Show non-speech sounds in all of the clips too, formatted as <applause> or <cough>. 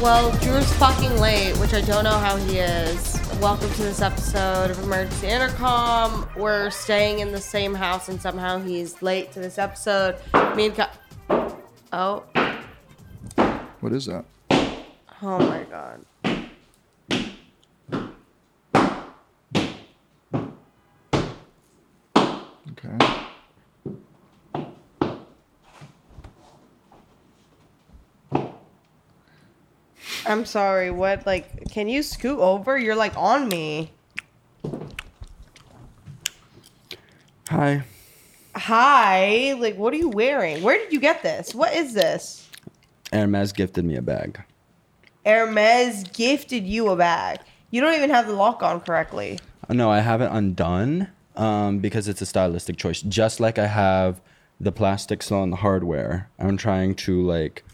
Well, Drew's fucking late, which I don't know how he is. Welcome to this episode of Emergency Intercom. We're staying in the same house, and somehow he's late to this episode. Me and oh, What is that? oh my god. Okay. I'm sorry. What? Like, can you scoot over? You're like on me. Hi. Hi. Like, what are you wearing? Where did you get this? What is this? Hermes gifted me a bag. Hermes gifted you a bag. You don't even have the lock on correctly. Uh, No, I have it undone um, because it's a stylistic choice. Just like I have the plastic still on the hardware, I'm trying to like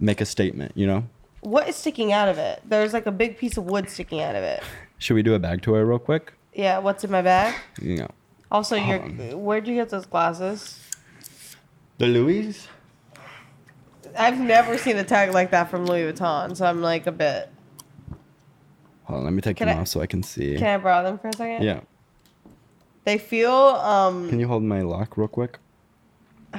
make a statement. You know? What is sticking out of it? There's like a big piece of wood sticking out of it. Should we do a bag tour real quick? Yeah, what's in my bag? You know, Also, your Um. where'd you get those glasses? the Louis. I've never seen a tag like that from Louis Vuitton, so I'm like a bit. Hold on, let me take Can them I- off so I can see. Can I borrow them for a second? yeah. They feel um Can you hold my lock real quick?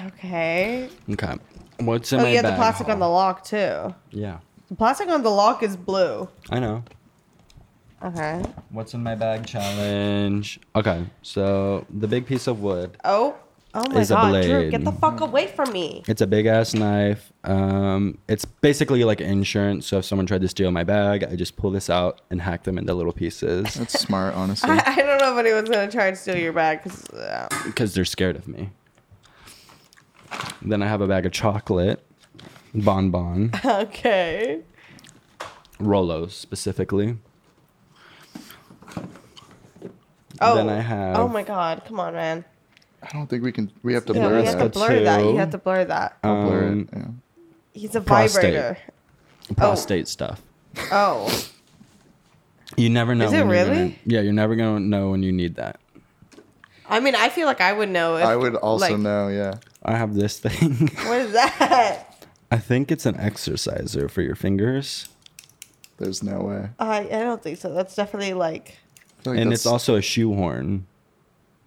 okay. Okay. What's in Oh, my you have the bag? plastic on the lock too. Yeah, The plastic on the lock is blue. I know. Okay. What's in my bag challenge? Okay, so the big piece of wood. Oh. Oh my Is a god, Drew, get the fuck away from me. It's a big ass knife. Um, it's basically like insurance. So if someone tried to steal my bag, I just pull this out and hack them into little pieces That's smart, honestly. I, <laughs> I don't know if anyone's gonna try and steal your bag because uh, because they're scared of me. Then I have a bag of chocolate, bonbon, okay. Rolos specifically. Oh. Then I have. Oh my god, come on, man. I don't think we can. We have to Yeah, blur we have to that. blur that. You have to blur that. I'll blur Um, it. Yeah. He's a prostate. vibrator. prostate stuff. Oh. You never know. Is it when you're gonna- really? yeah, you're never gonna know when you need that. I mean, I feel like I would know if I would also like, know. Yeah. I have this thing. What is that? <laughs> I think it's an exerciser for your fingers, There's no way. I I don't think so. That's definitely like I feel like and that's- it's also a shoehorn,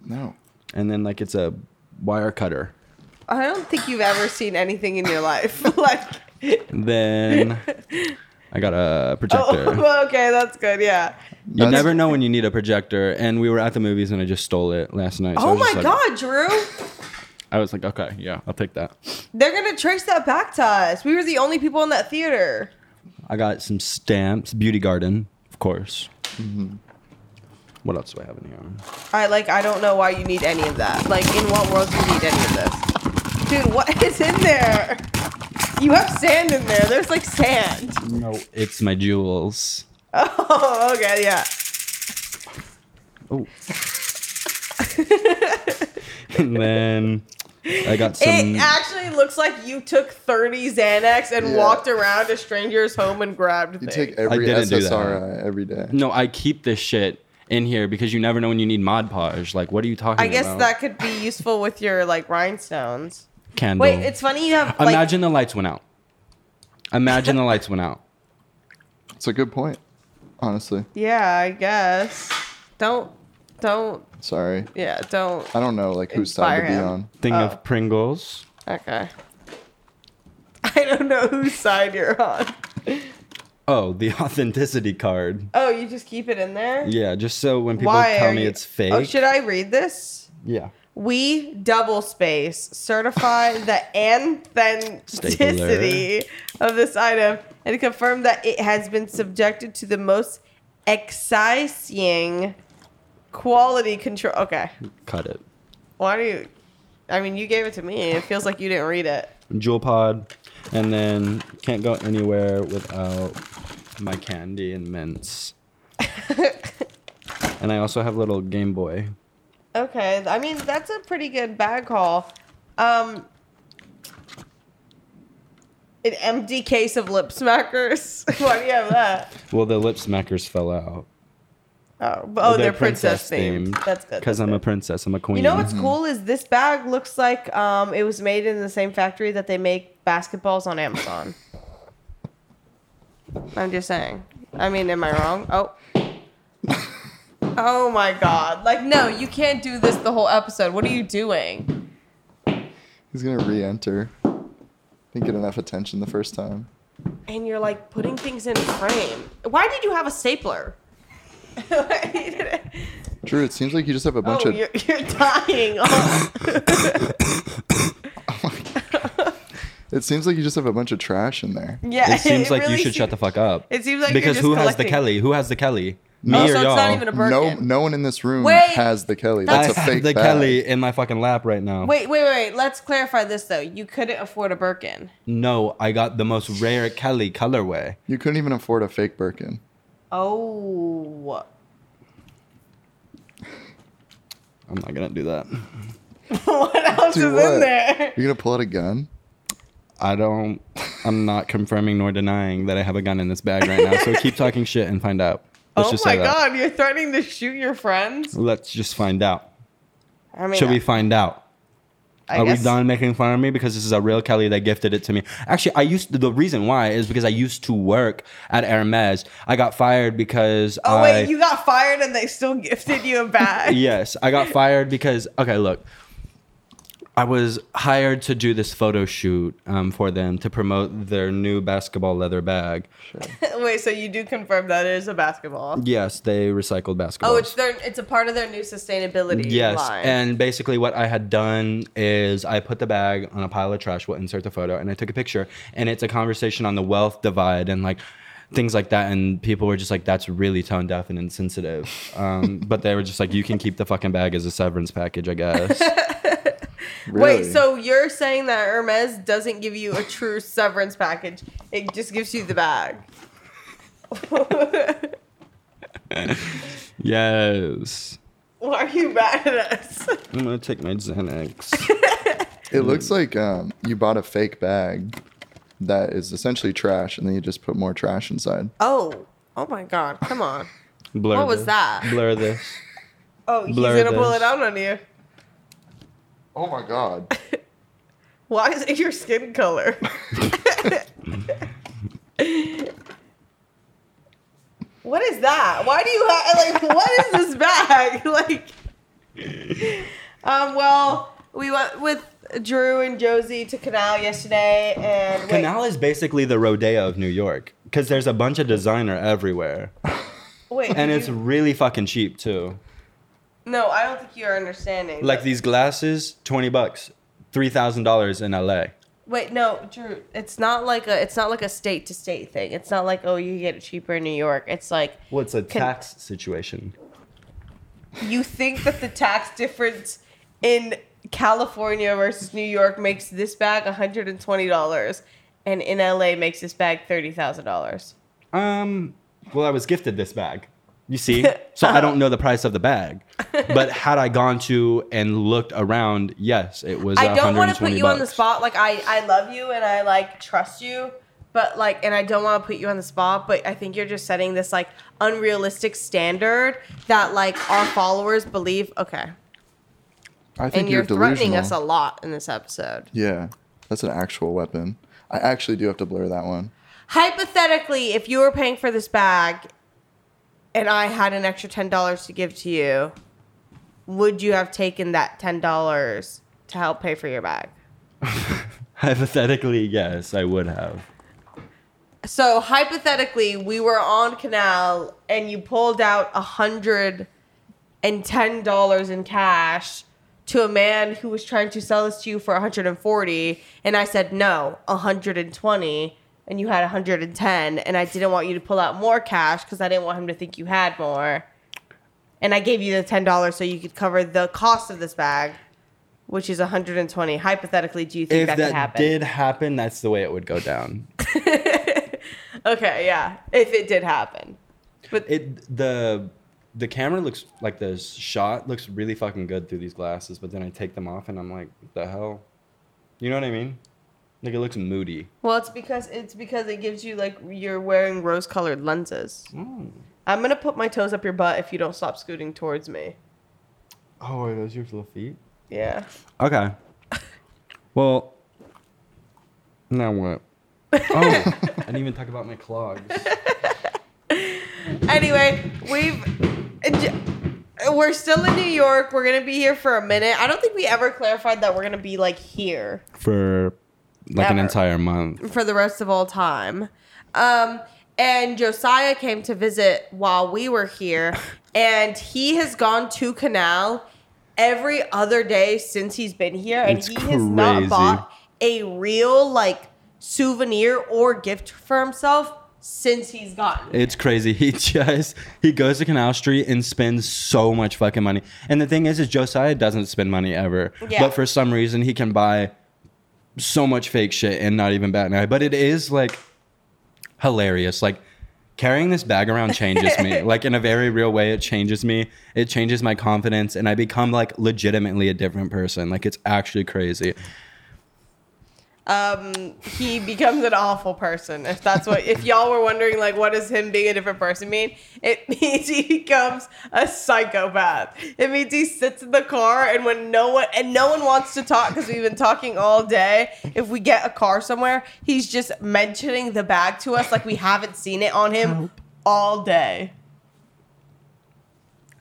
no. and then like it's a wire cutter. I don't think you've ever seen anything in your life. <laughs> like Then I got a projector. <laughs> Oh, okay, that's good. Yeah. you That's- never know when you need a projector, and we were at the movies, and I just stole it last night. so I oh was my just like- god, Drew. I was like, okay, yeah, I'll take that. They're gonna trace that back to us. We were the only people in that theater. I got some stamps, Beauty Garden, of course. Mm-hmm. What else do I have in here? I like I don't know why you need any of that. Like in what world do you need any of this? Dude, what <laughs> is in there? You have sand in there. There's like sand. No, it's my jewels. <laughs> Oh, okay, yeah. Oh. <laughs> and then I got some. It actually looks like you took 30 Xanax and Yeah. walked around a stranger's home and grabbed You things. take every didn't do that. SSRI every day. no, I keep this shit in here because you never know when you need Mod Podge. Like, what are you talking I guess about? that could be useful with your like rhinestones. candle. Wait, it's funny you have like Imagine the lights went out. Imagine the lights went out. It's a good point. Honestly, Yeah, I guess. Don't don't sorry. yeah, don't I don't know like whose side to be him. on. Thing Oh. of Pringles. Okay. <laughs> I don't know whose side you're on. Oh, the <laughs> authenticity card. Oh, you just keep it in there? Yeah, just so when people Why tell me you- it's fake. Oh, should I read this? yeah. We double space certify <laughs> the authenticity of this item and confirm that it has been subjected to the most exciting quality control. Okay. Cut it. Why do you? I mean, you gave it to me. It feels like you didn't read it. Jewel pod, and then can't go anywhere without my candy and mints. <laughs> and I also have a little Game Boy. Okay, I mean that's a pretty good bag haul. Um, an empty case of lip smackers. <laughs> Why do you have that? Well, the lip smackers fell out. Oh, oh, they're, princess, themed. That's good. Because I'm a princess. I'm a queen. You know what's cool is this bag looks like um it was made in the same factory that they make basketballs on Amazon. I'm just saying. I mean, am I wrong? Oh. Oh my god. Like no, you can't do this the whole episode. What are you doing? He's gonna re-enter. Didn't get enough attention the first time. And you're like putting things in frame. Why did you have a stapler? <laughs> Drew, it seems like you just have a bunch oh, of. you're, you're dying. <laughs> Oh. It seems like you just have a bunch of trash in there. yeah. It seems like you really should shut the fuck up. It seems like you're because just who has the. Kelly? Who has the Kelly? Me Oh, or so y'all? not even a No, no one in this room Wait. has the Kelly. I That's a have fake the bag. Kelly in my fucking lap right now. Wait, wait, wait. Let's clarify this though. You couldn't afford a Birkin. No, I got the most rare Kelly colorway. You couldn't even afford a fake Birkin. Oh. I'm not gonna do that. <laughs> what else Do is what? in there? You're gonna pull out a gun? I don't. I'm not confirming nor denying that I have a gun in this bag right now. So keep talking <laughs> shit and find out. Let's oh just my say that. god, you're threatening to shoot your friends? Let's just find out. I mean, Should we find out? I Are guess, we done making fun of me because this is a real Kelly that gifted it to me? Actually, I used the reason why is because I used to work at Hermes. I got fired because Oh I wait, you got fired and they still <laughs> gifted you a bag. <laughs> yes, I got fired because okay, look, I was hired to do this photo shoot um, for them to promote their new basketball leather bag. <laughs> wait, so you do confirm that it is a basketball? Yes, they recycled basketballs. Oh, it's their it's a part of their new sustainability Yes, line. and basically what I had done is I put the bag on a pile of trash. We'll insert the photo, and I took a picture, and it's a conversation on the wealth divide and like things like that. And people were just like, "That's really tone deaf and insensitive." Um, but they were just like, "You can keep the fucking bag as a severance package, I guess." <laughs> Really? Wait, so you're saying that Hermes doesn't give you a true <laughs> severance package? It just gives you the bag. <laughs> yes. Why are you mad at us? I'm gonna take my Xanax. <laughs> It looks like um, you bought a fake bag that is essentially trash, and then you just put more trash inside. Oh, oh my God! Come on. Blur What was that? Blur this. Oh, he's Blur gonna pull it out on you. Oh my god! <laughs> Why is it your skin color? <laughs> what is that? Why do you have like? What is this bag? <laughs> Like, um. Well, we went with Drew and Josie to Canal yesterday, and wait, Canal is basically the rodeo of New York because there's a bunch of designer everywhere, Wait, and it's you- really fucking cheap too. No. I don't think you're understanding. Like these glasses, twenty bucks, three thousand dollars in LA. Wait, no, Drew. It's not like a. It's not like a state to state thing. It's not like oh you get it cheaper in New York. It's like Well, it's a Can- tax situation. you think that the tax difference in California versus New York makes this bag $120 and in LA makes this bag $30,000. Um, well, I was gifted this bag. You see, so I don't know the price of the bag, <laughs> but had I gone to and looked around, yes, it was. I don't want to put you on the spot. Like I, I love you and I like trust you, but like, and I don't want to put you on the spot. But I think you're just setting this like unrealistic standard that like our followers believe. Okay, I think and you're, you're threatening us a lot in this episode. yeah, that's an actual weapon. I actually do have to blur that one. Hypothetically, if you were paying for this bag and I had an extra ten dollars to give to you, would you have taken that ten dollars to help pay for your bag? <laughs> Hypothetically, yes, I would have. So hypothetically, we were on Canal and you pulled out a hundred and ten dollars in cash to a man who was trying to sell this to you for 140 and I said no, 120 and you had 110 and I didn't want you to pull out more cash cuz I didn't want him to think you had more. And I gave you the $10 so you could cover the cost of this bag, which is 120. Hypothetically, do you think if that, that could happen? did happen, that's the way it would go down. <laughs> okay, yeah. If it did happen. But It the the camera looks like the shot looks really fucking good through these glasses, but then I take them off and I'm like, the hell? You know what I mean? Like it looks moody. well, it's because it's because it gives you like you're wearing rose-colored lenses. Mm. I'm to put my toes up your butt if you don't stop scooting towards me. Oh, are those your little feet? Yeah. Okay. <laughs> Well, now what? <laughs> Oh, I didn't even talk about my clogs. Anyway, we've we're still in New York. We're to be here for a minute. I don't think we ever clarified that we're to be like here. For like an entire month. for the rest of all time. Um, and Josiah came to visit while we were here, <laughs> and he has gone to Canal every other day since he's been here, and It's he has not bought a real like souvenir or gift for himself since he's gotten. It's crazy. He <laughs> just he goes to Canal Street and spends so much fucking money. And the thing is, is Josiah doesn't spend money ever. Yeah. But for some reason, he can buy so much fake shit and not even bat an eye. But it is like hilarious. Like carrying this bag around changes me. <laughs> like in a very real way, it changes me. It changes my confidence, and I become like legitimately a different person. Like it's actually crazy. Um, he becomes an awful person. If that's what, if y'all were wondering, like, what does him being a different person mean? It <laughs> means he becomes a psychopath. It means he sits in the car and when no one and no one wants to talk because we've been talking all day. If we get a car somewhere, he's just mentioning the bag to us like we haven't seen it on him all day.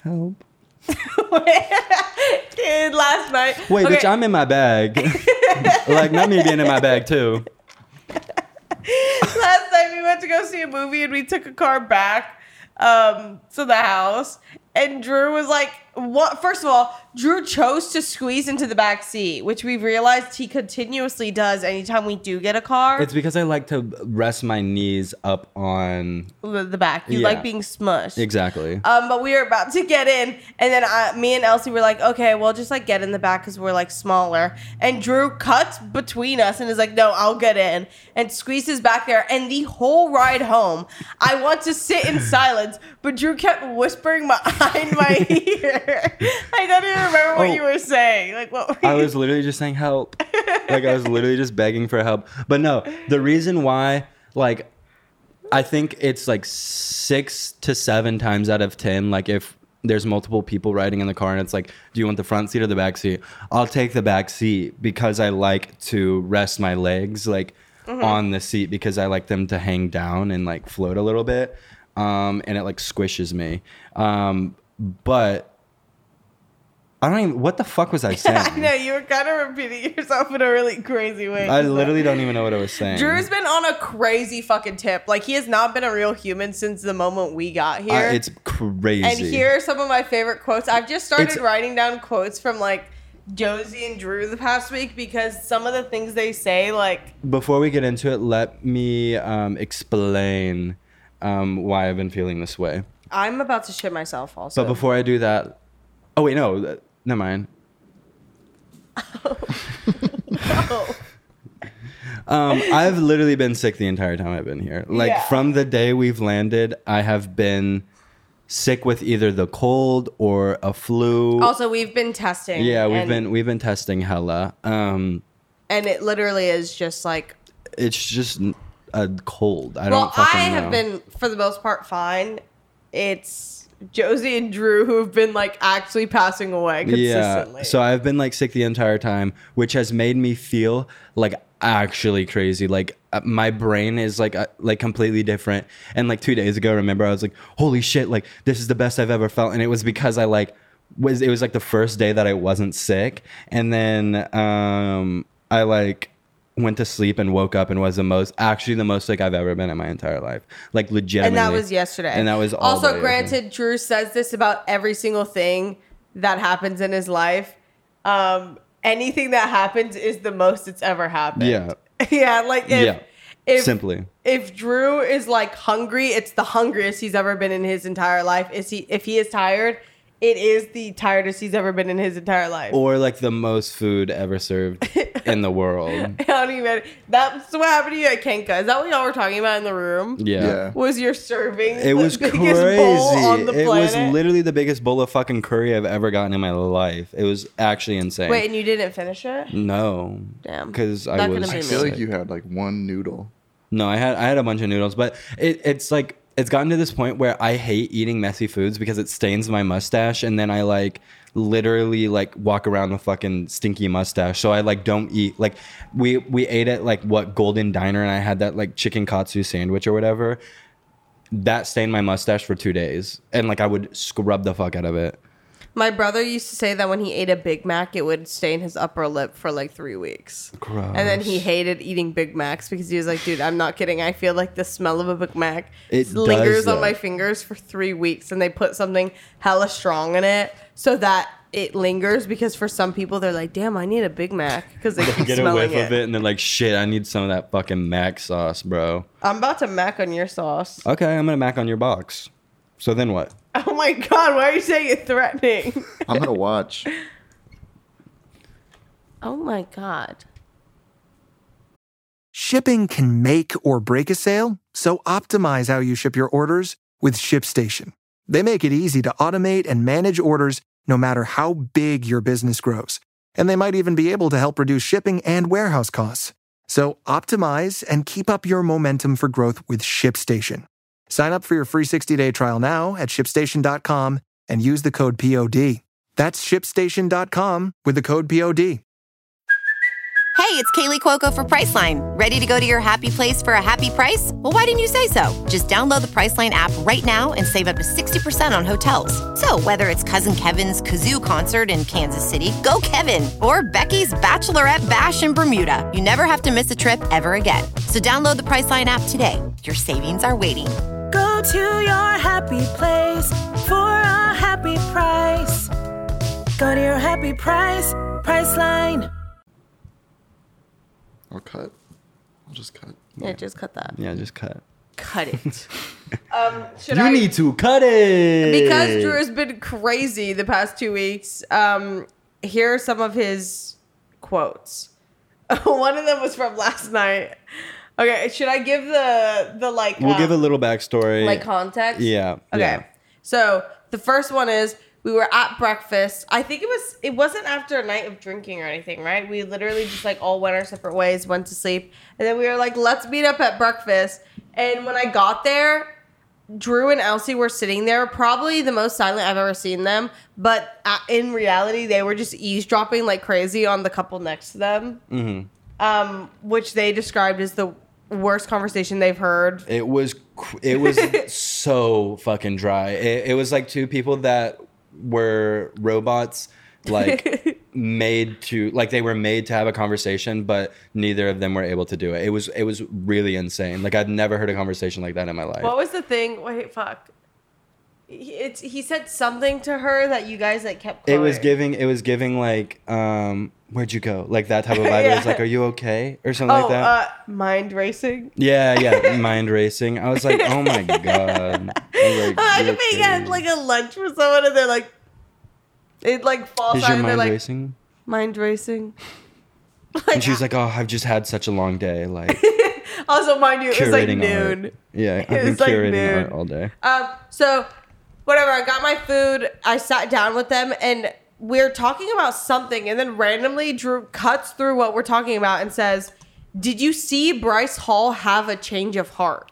Help. <laughs> Dude, last night. Wait, okay, bitch, I'm in my bag. <laughs> like not me being in my bag too. <laughs> last night we went to go see a movie and we took a car back um to the house and Drew was like what first of all Drew chose to squeeze into the back seat which we've realized he continuously does anytime we do get a car It's because I like to rest my knees up on the, the back you Yeah. like being smushed exactly. um, but we were about to get in, and then I, me and Elsie were like, "Okay, well, just like get in the back because we're like smaller." And Drew cuts between us and is like, "No, I'll get in," and squeezes back there. And the whole ride home, I want to sit in <laughs> silence, but Drew kept whispering behind my <laughs> ear. I don't even remember what Oh. you were saying. Like what? I you- was literally just saying help. like I was literally just begging for help. But no, the reason why, like, I think it's like six to seven times out of ten. Like if there's multiple people riding in the car and it's like, do you want the front seat or the back seat? I'll take the back seat because I like to rest my legs like on the seat because I like them to hang down and like float a little bit. Um, and it like squishes me. Um, but I don't even. What the fuck was I <laughs> saying? I know you were kind of repeating yourself in a really crazy way. I literally don't even know what I was saying. Drew's been on a crazy fucking tip. Like he has not been a real human since the moment we got here. Uh, it's crazy. and here are some of my favorite quotes. I've just started It's- writing down quotes from like Josie and Drew the past week because some of the things they say, like Before we get into it, let me um, explain um, why I've been feeling this way. I'm about to shit myself. Also, But before I do that, oh wait, no, never mind. <laughs> Oh. <laughs> no. Um, I've literally been sick the entire time I've been here. Like Yeah. from the day we've landed, I have been sick with either the cold or a flu. also we've been testing. yeah, we've been we've been testing hella. Um, and it literally is just like. it's just a cold. I Well, don't fucking I have know. been for the most part fine. It's Josie and Drew who have been like actually passing away consistently. Yeah. So I've been like sick the entire time, which has made me feel like actually crazy. Like uh, my brain is like uh, like completely different. And like 2 days ago, remember I was like, "Holy shit, like this is the best I've ever felt." And it was because I like was it was like the first day that I wasn't sick. And then um I like went to sleep and woke up and was the most actually the most sick I've ever been in my entire life. Like legitimately. and that was yesterday. And that was all also day granted. Drew says this about every single thing that happens in his life. um, anything that happens is the most it's ever happened. Yeah. <laughs> yeah, like if, Yeah. if Simply. if Drew is like hungry, it's the hungriest he's ever been in his entire life. Is he if he is tired, it is the tiredest he's ever been in his entire life. Or like the most food ever served <laughs> in the world. I don't even. That's what happened to you at Kenka. Is that what y'all were talking about in the room? Yeah. Yeah. Was your serving? It was the crazy. bowl on the It was literally the biggest bowl of fucking curry I've ever gotten in my life. It was actually insane. Wait, and you didn't finish it? no. Damn. Because I was. I feel like you had like one noodle. No, I had I had a bunch of noodles, but it, it's like it's gotten to this point where I hate eating messy foods because it stains my mustache, and then I like literally like walk around with fucking stinky mustache. So I like don't eat like we we ate at like what Golden Diner, and I had that like chicken katsu sandwich or whatever. That stained my mustache for two days, and like I would scrub the fuck out of it. My brother used to say that when he ate a Big Mac, it would stain his upper lip for like three weeks. Gross. And then he hated eating Big Macs because he was like, dude, I'm not kidding. I feel like the smell of a Big Mac It lingers on my fingers for three weeks. And they put something hella strong in it so that it lingers because for some people, they're like, damn, I need a Big Mac because they Get a whiff it. of it, and then like shit, I need some of that fucking mac sauce, bro. I'm about to mac on your sauce. Okay, I'm gonna mac on your box. So then what? <laughs> Oh my God, why are you saying it threatening? I'm gonna watch. <laughs> oh my God. Shipping can make or break a sale, so optimize how you ship your orders with ShipStation. They make it easy to automate and manage orders no matter how big your business grows. And they might even be able to help reduce shipping and warehouse costs. So optimize and keep up your momentum for growth with ShipStation. Sign up for your free 60-day trial now at shipstation.com and use the code POD. That's shipstation.com with the code POD. Hey, it's Kaley Cuoco for Priceline. Ready to go to your happy place for a happy price? Well, why didn't you say so? Just download the Priceline app right now and save up to 60% on hotels. So, whether it's Cousin Kevin's Kazoo concert in Kansas City, go Kevin, or Becky's Bachelorette Bash in Bermuda, you never have to miss a trip ever again. So, download the Priceline app today. Your savings are waiting. Go to your happy place for a happy price. Go to your happy price, Priceline. I'll cut. I'll just cut. Yeah, just cut that. Yeah, just cut. Cut it. <laughs> um, should You I? need to cut it because Drew has been crazy the past two weeks. Um, here are some of his quotes. <laughs> One of them was from last night. Okay, should I give the the like? We'll um, give a little backstory. like context. Yeah, Okay. yeah. So the first one is we were at breakfast. I think it was it wasn't after a night of drinking or anything, right? We literally just like all went our separate ways, went to sleep, and then we were like, let's meet up at breakfast. And when I got there, Drew and Elsie were sitting there, probably the most silent I've ever seen them. But uh, in reality, they were just eavesdropping like crazy on the couple next to them, Mm-hmm. um, which they described as the worst conversation they've heard. It was it was <laughs> so fucking dry. It, it was like two people that were robots, like <laughs> made to like they were made to have a conversation, but neither of them were able to do it. It was it was really insane. Like I'd never heard a conversation like that in my life. What was the thing? Wait, fuck. He, it's, he said something to her that you guys like kept. it was giving it was giving like um where'd you go like that type of <laughs> vibe. It was like are you okay or something Oh, like that. uh, mind racing. yeah, yeah, <laughs> mind racing. I was like, oh my <laughs> god. Like, I "You're being at like a lunch with someone and they're like, it like falls Is out your and mind like racing? mind racing. And she was like, "Oh, I've just had such a long day, like Also, mind you, it was like noon. art. Yeah, I've It been was like curating noon. art all day. Um, so whatever, I got my food. I sat down with them and we're talking about something, and then randomly Drew cuts through what we're talking about and says, "Did you see Bryce Hall have a change of heart?"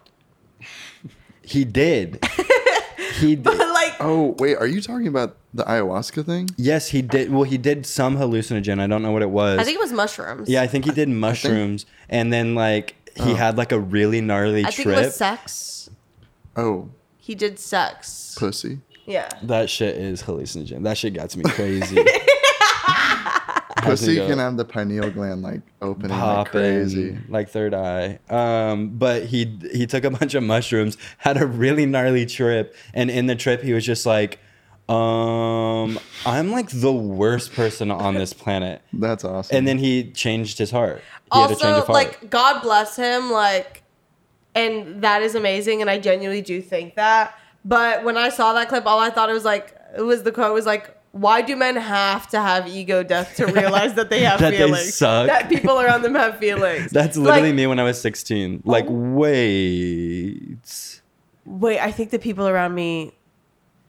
He did. <laughs> he did. like, Oh wait, are you talking about the ayahuasca thing? Yes, he did. Well, he did some hallucinogen. I don't know what it was. I think it was mushrooms. yeah, I think he did mushrooms, and then like he oh. had like a really gnarly I think trip. it was sex. Oh, He did sex. pussy. Yeah. that shit is hallucinogen. That shit got me crazy. <laughs> Pussy can have the pineal gland like opening like popping crazy. like third eye. Um, but he he took a bunch of mushrooms, had a really gnarly trip, and in the trip he was just like, Um, I'm like the worst person on this planet. That's awesome. And then he changed his heart. He had to change also of heart. like god bless him like and that is amazing and i genuinely do think that but when i saw that clip all i thought it was like it was the quote was like why do men have to have ego death to <laughs> realize that they have That they feelings suck. that people around them have feelings <laughs> That's literally Like, me when I was 16. Like, oh. wait. wait i think the people around me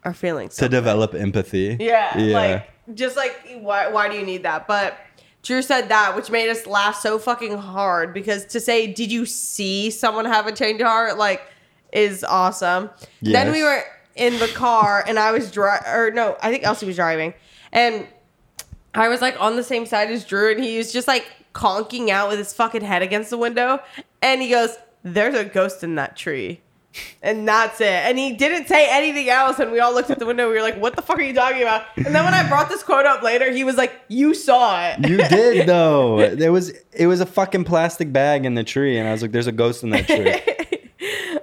are feeling To develop empathy. Yeah, Yeah. like just like why why do you need that? But Drew said that, which made us laugh so fucking hard because to say, "Did you see someone have a change of heart?" like is awesome. Then we were in the car and I was driving, or no, I think Elsie was driving, and I was like on the same side as Drew, and he was just like conking out with his fucking head against the window, and he goes, "There's a ghost in that tree." And that's it. And he didn't say anything else. And we all looked at the window. We were like, what the fuck are you talking about? And then when I brought this quote up later, he was like, you saw it. You did though. <laughs> There was it was a fucking plastic bag in the tree, and I was like, "There's a ghost in that tree." <laughs>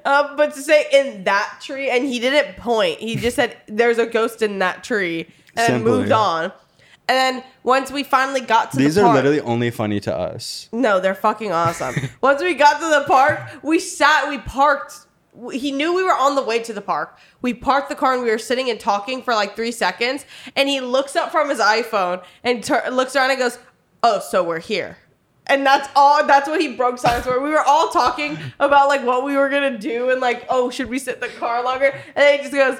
Um, but to say in that tree, and he didn't point. He just said, there's a ghost in that tree. And moved on. And then once we finally got to These the are park, literally only funny to us. No, they're fucking awesome. <laughs> Once we got to the park, we sat, we parked. He knew we were on the way to the park. We parked the car and we were sitting and talking for like three seconds. And he looks up from his iPhone and tur- looks around and goes, "Oh, so we're here." And that's all. That's what he broke silence for. We were all talking about like what we were gonna do and like, oh, should we sit in the car longer? And then he just goes,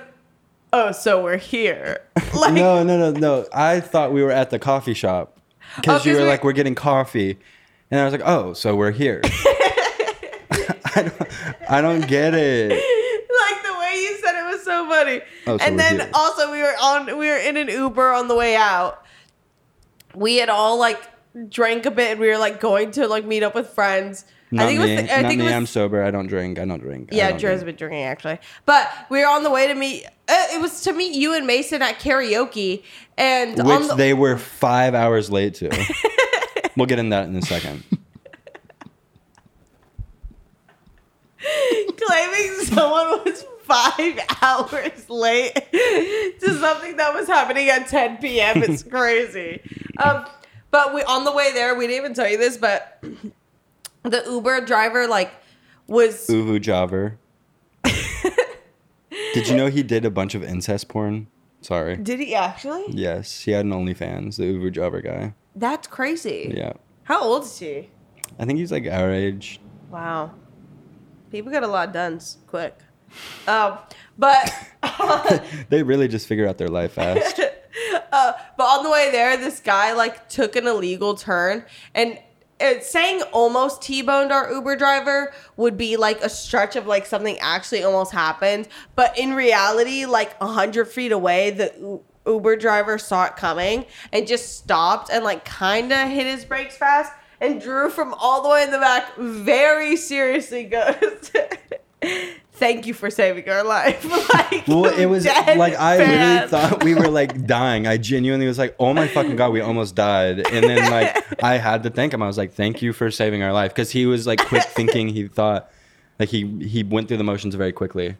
"Oh, so we're here." <laughs> Like, no, no, no, no. I thought we were at the coffee shop because Oh, you were we- like, "We're getting coffee," and I was like, "Oh, so we're here." <laughs> <laughs> I, don't, I don't get it. like the way you said it was so funny. Oh, so and then here. also we were on we were in an Uber on the way out. We had all like drank a bit and we were like going to like meet up with friends. Not I think me. it was the, I Not think me. it was I'm sober. I don't drink. I don't drink. Yeah, don't been drinking actually. But we were on the way to meet. Uh, it was to meet you and Mason at karaoke, and Which the, they were five hours late to. <laughs> we'll get in that in a second. claiming someone was five hours late to something that was happening at 10 p.m. It's crazy. Um, but we on the way there, we didn't even tell you this, but the Uber driver like was Uvu Jobber. did you know he did a bunch of incest porn? Sorry. did he actually? Yes, he had an OnlyFans. The Uvu Jobber guy. That's crazy. Yeah, How old is he? I think he's like our age. Wow. People get a lot done quick. Um, but <laughs> They really just figure out their life fast. <laughs> <laughs> uh, but on the way there, this guy like took an illegal turn and. uh, saying almost T-boned our Uber driver would be like a stretch of like something actually almost happened, but in reality, like a hundred feet away, the U- Uber driver saw it coming and just stopped and like kind of hit his brakes fast. And Drew from all the way in the back very seriously <laughs> goes, "Thank you for saving our life." <laughs> like, Well, it was like I literally thought we were like dying. I genuinely was like, "Oh my fucking god, we almost died!" And then like <laughs> I had to thank him. I was like, "Thank you for saving our life," because he was like quick <laughs> thinking. He thought like he he went through the motions very quickly.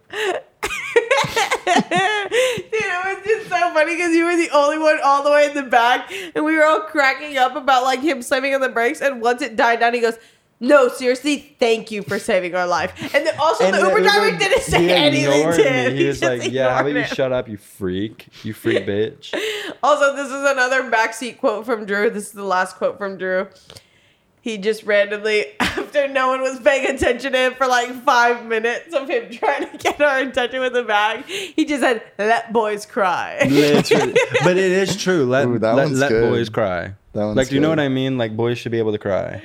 Dude, it was just so funny because you were the only one all the way in the back, and we were all cracking up about like him slamming on the brakes. And once it died down, he goes, "No, seriously, thank you for saving our life." And then also And the it Uber driver like- didn't say he anything to me. him. He was just like, "Yeah, how about you shut up, you freak, you freak bitch." <laughs> Also, this is another backseat quote from Drew. This is the last quote from Drew. He just randomly, <laughs> after no one was paying attention to him for like five minutes of him <laughs> trying to get our attention with the bag, he just said, "Let boys cry." Literally. but it is true. Let Ooh, let, let boys cry. That one's like, do you know what I mean? Like, boys should be able to cry.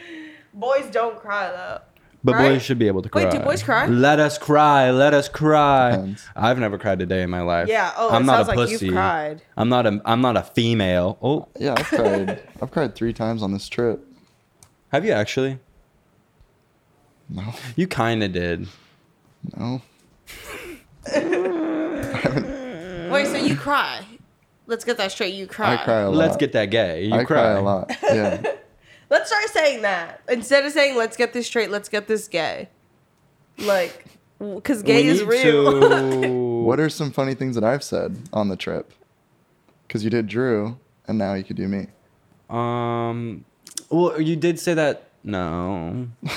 Boys don't cry though. But Right? boys should be able to cry. Wait, do boys cry? Let us cry. Let us cry. Depends. I've never cried a day in my life. Yeah. Oh, I'm it not sounds a like pussy. you've cried. I'm not a. I'm not a female. Oh, Yeah, I've cried. I've cried three times on this trip. have you actually? No, You kind of did. no. <laughs> Wait, so you cry? Let's get that straight. You cry. I cry a lot. Let's get that gay. You I cry. cry a lot. Yeah. <laughs> Let's start saying that instead of saying "Let's get this straight." Let's get this gay. Like, because gay we is real. to <laughs> What are some funny things that I've said on the trip? Because you did Drew, and now you could do me. Um, well, you did say that. No, <laughs> that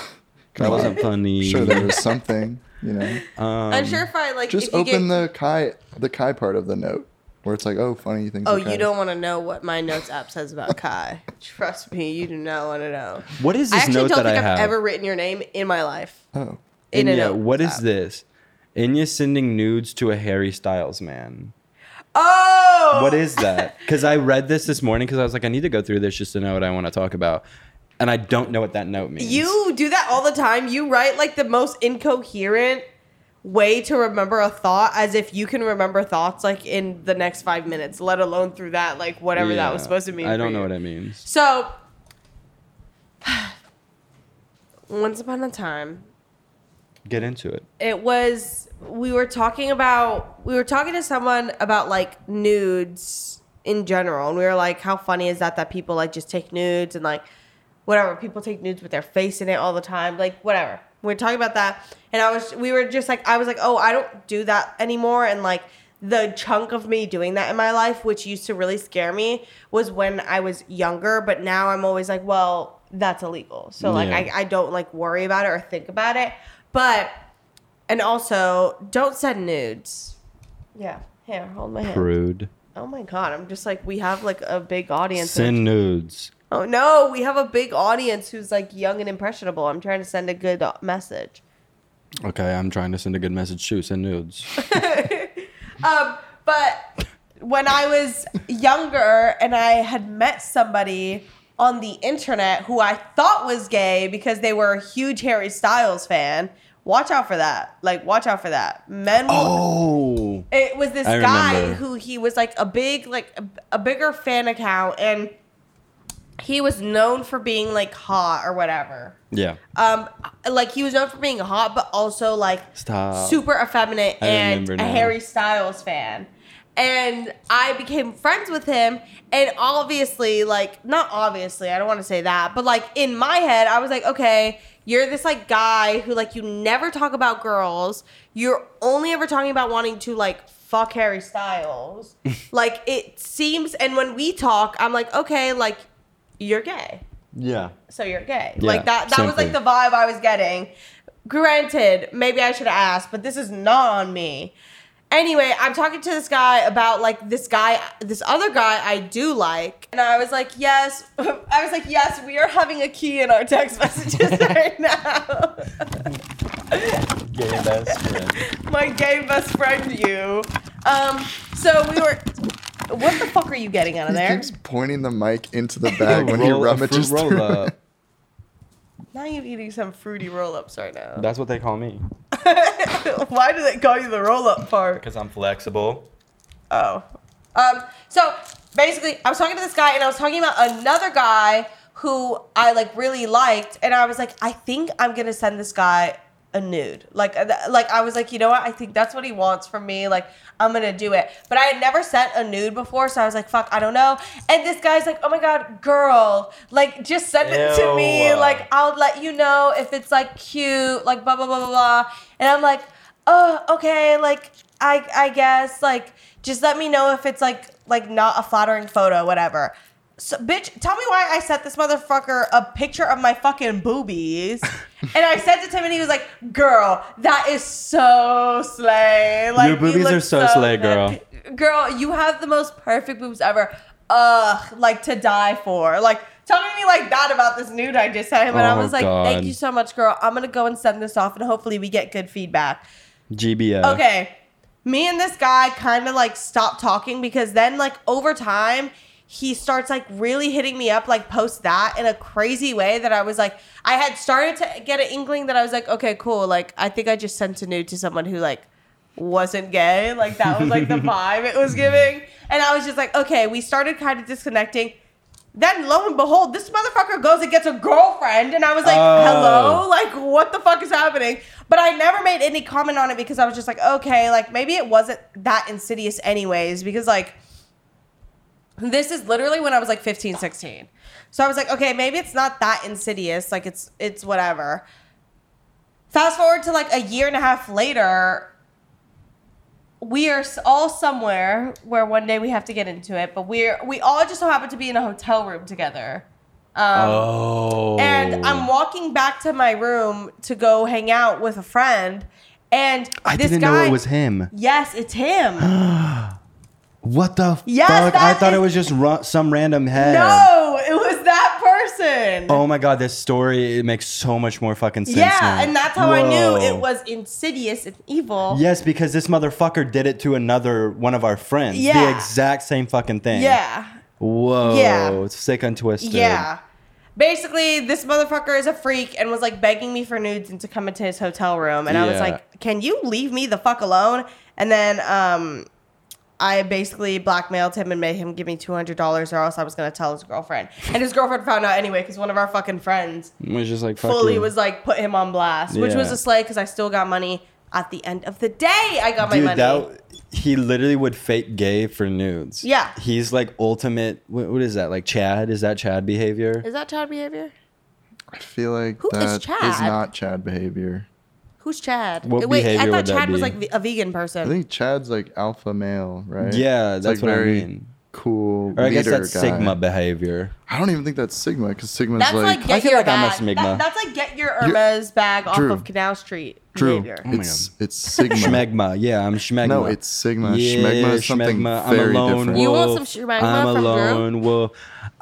Come wasn't on. funny. Sure, there was something, you know. <laughs> Um, I'm sure if I like Just if you open get, the Kai, the Kai part of the note, where it's like, oh, funny things. Oh, you don't want to know what my notes app says about Kai. Trust me, you do not want to know. What is this? I this actually note don't that think I've have? ever written your name in my life. Oh, In a Inya, note what is app. this? Inya sending nudes to a Harry Styles man. Oh, What is that? Because I read this this morning because I was like, I need to go through this just to know what I want to talk about, and I don't know what that note means. You do that all the time. You write like the most incoherent way to remember a thought as if you can remember thoughts like in the next five minutes, let alone through that, like whatever that was supposed to mean. I don't know you. what it means. So, <sighs> once upon a time, Get into it. it was we were talking about we were talking to someone about like nudes in general and we were like how funny is that that people like just take nudes and like whatever people take nudes with their face in it all the time like whatever we were talking about that and i was we were just like i was like oh i don't do that anymore and like the chunk of me doing that in my life which used to really scare me was when i was younger but now i'm always like well that's illegal so like Yeah. I, I don't like worry about it or think about it but and also, don't send nudes. Yeah. Here, hold my hand. Prude. Oh my god, I'm just like we have like a big audience. Send nudes. Oh no, we have a big audience who's like young and impressionable. I'm trying to send a good uh, message. Okay, I'm trying to send a good message too. Send nudes. <laughs> Um, but when I was younger and I had met somebody on the internet who I thought was gay because they were a huge Harry Styles fan, watch out for that. Like, watch out for that. Men will. Oh. It was this I guy remember. who he was like a big, like a, a bigger fan account, and he was known for being like hot or whatever. Yeah. Um, like he was known for being hot, but also like Stop. super effeminate I and a. Harry Styles fan. And I became friends with him, and obviously, like, not obviously, I don't want to say that, but like in my head, I was like, okay, you're this like guy who like you never talk about girls. You're only ever talking about wanting to like fuck Harry Styles. <laughs> like it seems, and when we talk, I'm like, okay, like you're gay Yeah. so you're gay. Yeah, like that that was like the vibe I was getting. Granted, maybe I should have asked, but this is not on me. Anyway, I'm talking to this guy about like this guy, this other guy I do like. And I was like, yes. <laughs> I was like, yes, we are having a key in our text <laughs> messages right now. <laughs> Gay best friend. My gay best friend, you. Um, so we were. What the fuck are you getting out of there? he there? keeps pointing the mic into the bag when he Roll- a fruit rummages roll through. up. Now you're eating some fruity roll ups right now. That's what they call me. <laughs> Why do they call you the roll up part? Because I'm flexible. Oh. Um, so basically, I was talking to this guy and I was talking about another guy who I like really liked, and I was like, I think I'm gonna send this guy a nude. Like, uh, like I was like, you know what? I think that's what he wants from me. Like, I'm gonna do it. But I had never sent a nude before, so I was like, fuck, I don't know. And this guy's like, oh my god, girl, like just send it to me. Like, I'll let you know if it's like cute, like blah blah blah blah blah. And I'm like, oh, okay, like I I guess like just let me know if it's like like not a flattering photo, whatever. So, bitch, tell me why I sent this motherfucker a picture of my fucking boobies. <laughs> and I sent it to him and he was like, girl, that is so slay. Like, Your boobies are so slay, girl. Girl, you have the most perfect boobs ever. Ugh, like to die for. Like, talking to me like that about this nude I just sent him. And I Oh, was like, thank you so much, girl. I'm going to go and send this off and hopefully we get good feedback. GBF. Okay. Me and this guy kind of like stopped talking because then like over time he starts like really hitting me up like post that in a crazy way that I was like I had started to get an inkling that I was like okay cool like I think I just sent a nude to someone who like wasn't gay like that was like the <laughs> vibe it was giving and I was just like okay we started kind of disconnecting then lo and behold, this motherfucker goes and gets a girlfriend, and I was like, Oh. "Hello, like what the fuck is happening?" But I never made any comment on it because I was just like, "Okay, like maybe it wasn't that insidious, anyways." Because like, this is literally when I was like 15, 16. So I was like, "Okay, maybe it's not that insidious. Like it's it's whatever." Fast forward to like a year and a half later, we are all somewhere where one day we have to get into it, but we're we all just so happen to be in a hotel room together. Um, Oh. and I'm walking back to my room to go hang out with a friend, and I this didn't guy, know it was him. Yes, it's him. <gasps> <gasps> What the Yes, fuck? I thought it was just some random head. no, it was that person. Oh my god, this story it makes so much more fucking sense. yeah, now. and that's how I knew it was insidious and evil. Yes, because this motherfucker did it to another one of our friends. The Yeah. exact same fucking thing. Yeah. Whoa. Yeah. It's sick and twisted. Yeah. Basically, this motherfucker is a freak and was like begging me for nudes and to come into his hotel room. And I was like, can you leave me the fuck alone? And then um, I basically blackmailed him and made him give me $200 or else I was going to tell his girlfriend. And his girlfriend found out anyway because one of our fucking friends was just like fully you. was like, put him on blast, which was a slay because I still got money. At the end of the day, I got my Dude, money. that he literally would fake gay for nudes. Yeah. He's like ultimate. What, what is that? Like Chad? Is that Chad behavior? is that child behavior? I feel like Who is that is Chad? not Chad behavior. Who's Chad? What Wait, I behavior thought would that Chad was be? like a vegan person. I think Chad's like alpha male, right? Yeah, It's, that's like what I very mean. Cool. Or I guess leader that's guy. Sigma behavior. I don't even think that's Sigma because Sigma's That's like, like, get feel your like I'm a bag. Smigma. That- that's like get your Hermes bag off Drew. of Canal Street Drew. behavior. Oh my It's it's Sigma. Schmegma. Yeah, I'm Schmegma. No, it's Sigma. Yeah, Schmegma is something schmegma. very I'm a lone different. You want wolf. some schmegma I'm a from Drew? lone wolf.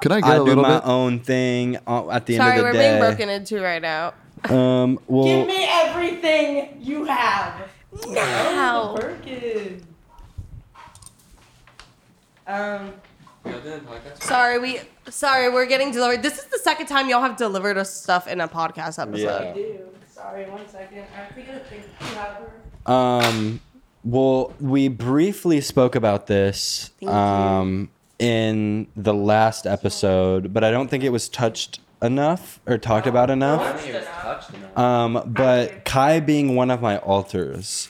Could I get I a do little my bit? own thing uh, at the Sorry, end of the day? Sorry, we're the being broken into right now. Um, well, Give me everything you have now. Um. Sorry, we. Sorry, we're getting delivered. This is the second time y'all have delivered us stuff in a podcast episode. Yeah. Sorry, one second. I figured a thing louder. Um, well, we briefly spoke about this Thank you. um, in the last episode, but I don't think it was touched enough or talked about enough. Um, but Kai being one of my alters.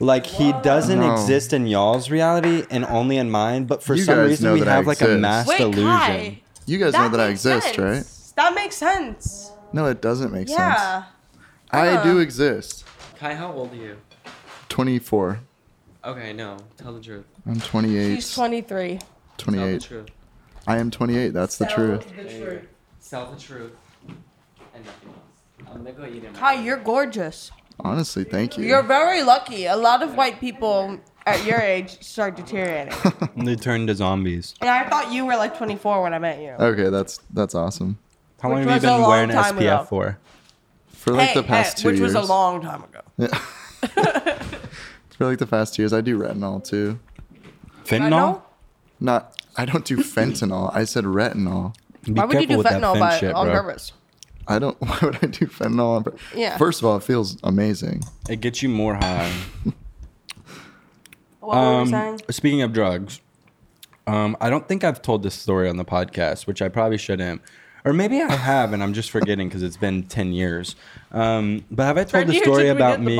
Like he doesn't No. exist in y'all's reality and only in mine, but for You some reason we that I have like a mass Wait, delusion. Kai. You guys know that I makes exist, right? sense. That makes sense. No, it doesn't make sense. Yeah. I do exist. Kai, how old are you? 24. Okay, no. Tell the truth. I'm 28. She's 23. Tell the 28. truth. I am 28. That's the truth. Tell the truth. And nothing else. I'm gonna go eat it. Kai, you're gorgeous. Honestly, thank you. You're very lucky. A lot of white people at your age start deteriorating. <laughs> They turn to zombies. and I thought you were like 24 when I met you. okay, that's that's awesome. How long Which have you was a been long wearing time SPF ago. for? For like hey, the past hey, two which years. was a long time ago. <laughs> Yeah. <laughs> For like the past two years, I do retinol too. Fentanyl? Not, I don't do fentanyl. I said retinol. Be Why would you do fentanyl fen by, shit, on bro. purpose? I don't. <laughs> Why would I do fentanyl? on pur- Yeah. First of all, it feels amazing. It gets you more high. <laughs> What were we Um, saying? speaking of drugs, um, I don't think I've told this story on the podcast, which I probably shouldn't. Or maybe I have, and I'm just forgetting because it's been 10 years. Um, but have I told the story about the me?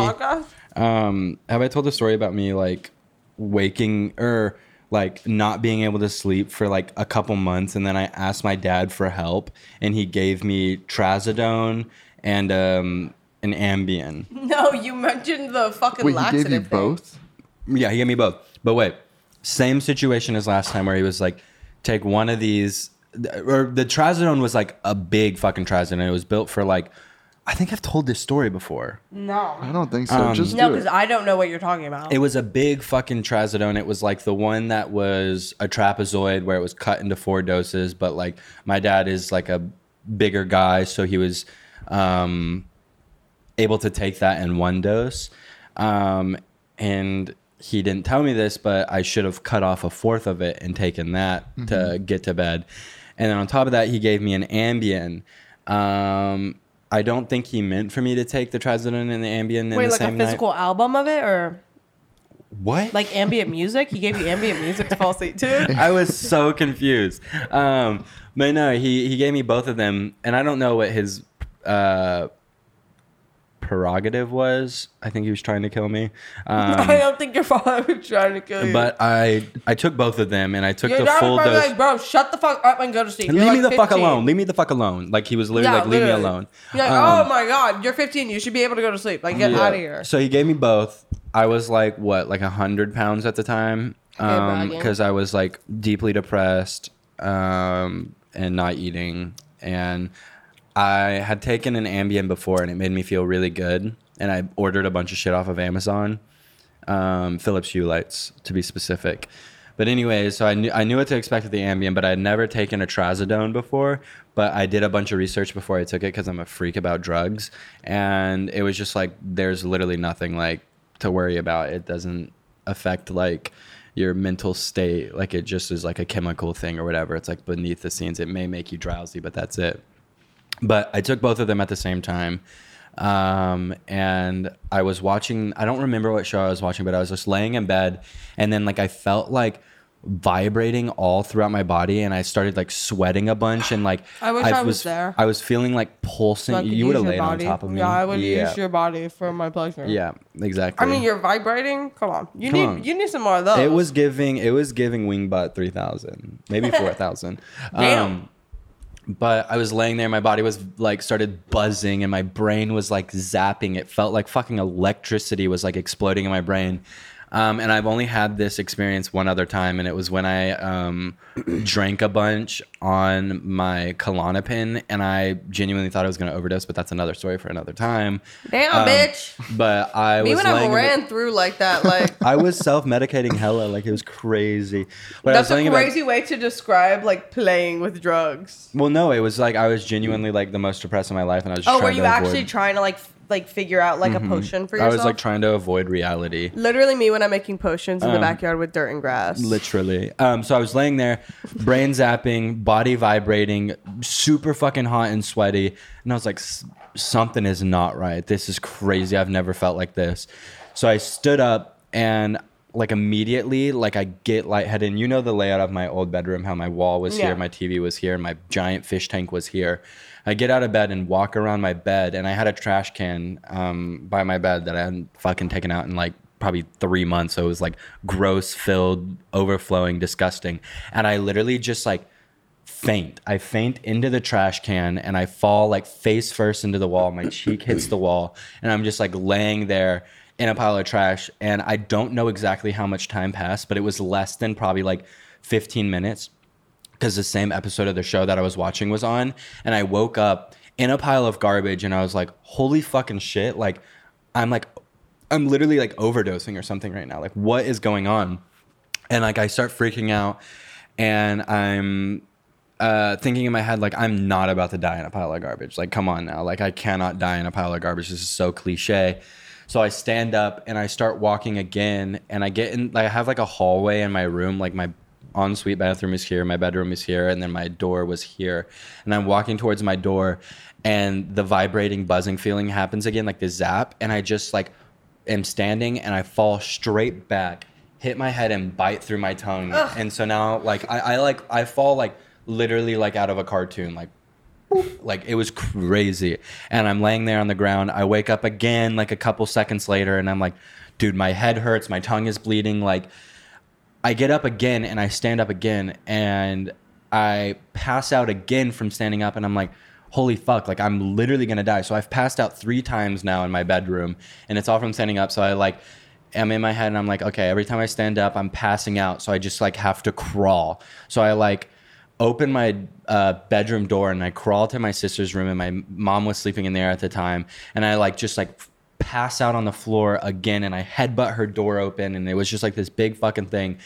Um, have I told the story about me like waking or like not being able to sleep for like a couple months, and then I asked my dad for help, and he gave me trazodone and um, an Ambien. <laughs> No, you mentioned the fucking Wait, he gave you thing. both? Yeah, he gave me both. But wait, same situation as last time where he was like, take one of these, or the trazodone was like a big fucking trazodone. It was built for like, I think I've told this story before. No. I don't think so. Um, Just No, do because it. I don't know what you're talking about. It was a big fucking trazodone. It was like the one that was a trapezoid where it was cut into four doses. But like my dad is like a bigger guy, so he was um, able to take that in one dose. Um, and he didn't tell me this, but I should have cut off a fourth of it and taken that to get to bed. And then on top of that, he gave me an Ambien. Um, I don't think he meant for me to take the trazodone and the Ambien in Wait, the like a same night. physical album of it, or What? like ambient music? He gave you ambient music to fall asleep to. <laughs> I was so confused. Um, but no, he he gave me both of them, and I don't know what his uh, prerogative was. I think he was trying to kill me. <laughs> I Um, don't think your father was trying to kill you. but I I took both of them and I took your the full probably dose. like, bro, shut the fuck up and go to sleep. leave You're me like the fuck 15. alone. Leave me the fuck alone. Like he was literally Yeah, like, leave me literally. alone. You're like, Um, oh my god, you're 15. You should be able to go to sleep. Like, get Yeah. out of here. So he gave me both. I was like what, like a hundred pounds at the time, bragging. because I was like deeply depressed um, and not eating, and I had taken an Ambien before, and it made me feel really good. And I ordered a bunch of shit off of Amazon, um, Philips Hue lights to be specific. But anyways, so I knew I knew what to expect with the Ambien, but I had never taken a trazodone before. But I did a bunch of research before I took it because I'm a freak about drugs, and it was just like there's literally nothing like to worry about. It doesn't affect like your mental state. Like it just is like a chemical thing or whatever. It's like beneath the scenes. It may make you drowsy, but that's it but I took both of them at the same time. Um, and I was watching, I don't remember what show I was watching, but I was just laying in bed and then like I felt like vibrating all throughout my body and I started like sweating a bunch and like I wish I was there. I was feeling like pulsing. So you would have laid your on top of me. Yeah, I would yeah. use your body for my pleasure. Yeah, exactly. I mean, you're vibrating. Come on, you Come need on. you need some more of those. It was giving it was giving wing butt three thousand, maybe four thousand. <laughs> Damn. Um, but I was laying there, my body was like started buzzing, and my brain was like zapping. It felt like fucking electricity was like exploding in my brain. Um, and I've only had this experience one other time, and it was when I um, <clears throat> drank a bunch on my Klonopin, and I genuinely thought I was going to overdose. But that's another story for another time. Damn, Um, bitch. But I Me was when I laying in the- ran through like that, like <laughs> I was self medicating hella, like it was crazy. But I was that's a laying in bed- crazy way to describe like playing with drugs. Well, no, it was like I was genuinely like the most depressed in my life, and I was. Just Oh, were you to actually avoid- trying to like f- like figure out like a potion for yourself. I yourself? was like trying to avoid reality, Literally me when I'm making potions in the Um, backyard with dirt and grass. literally. Um, so I was laying there, brain zapping, body vibrating, super fucking hot and sweaty, and I was like, "S- something is not right. This is crazy. I've never felt like this. So I stood up and. Like immediately, like I get lightheaded. And you know the layout of my old bedroom, how my wall was Yeah. here, my TV was here, my giant fish tank was here. I get out of bed and walk around my bed, and I had a trash can um, by my bed that I hadn't fucking taken out in like probably three months. So it was like gross, filled, overflowing, disgusting. And I literally just like faint. I faint into the trash can and I fall like face first into the wall. My cheek <coughs> hits the wall, and I'm just like laying there in a pile of trash. And I don't know exactly how much time passed, but it was less than probably like 15 minutes because the same episode of the show that I was watching was on. And I woke up in a pile of garbage and I was like, holy fucking shit. Like, I'm like, I'm literally like overdosing or something right now. Like, what is going on? And like, I start freaking out and I'm uh, thinking in my head, like, I'm not about to die in a pile of garbage. Like, come on now. Like, I cannot die in a pile of garbage. This is so cliche. So I stand up and I start walking again, and I get in. Like, I have like a hallway in my room. Like my ensuite bathroom is here, my bedroom is here, and then my door was here. And I'm walking towards my door, and the vibrating, buzzing feeling happens again, like the zap. And I just like am standing, and I fall straight back, hit my head, and bite through my tongue. And so now, like, I, I like I fall like literally like out of a cartoon, like like it was crazy and i'm laying there on the ground i wake up again like a couple seconds later and i'm like dude my head hurts my tongue is bleeding like i get up again and i stand up again and i pass out again from standing up and i'm like holy fuck like i'm literally gonna die. So i've passed out three times now in my bedroom and it's all from standing up. So i like am in my head and i'm like okay every time i stand up i'm passing out. So i just like have to crawl. So i like open my uh, bedroom door and I crawl to my sister's room and my mom was sleeping in there at the time. And I like just like pass out on the floor again and I headbutt her door open and it was just like this big fucking thing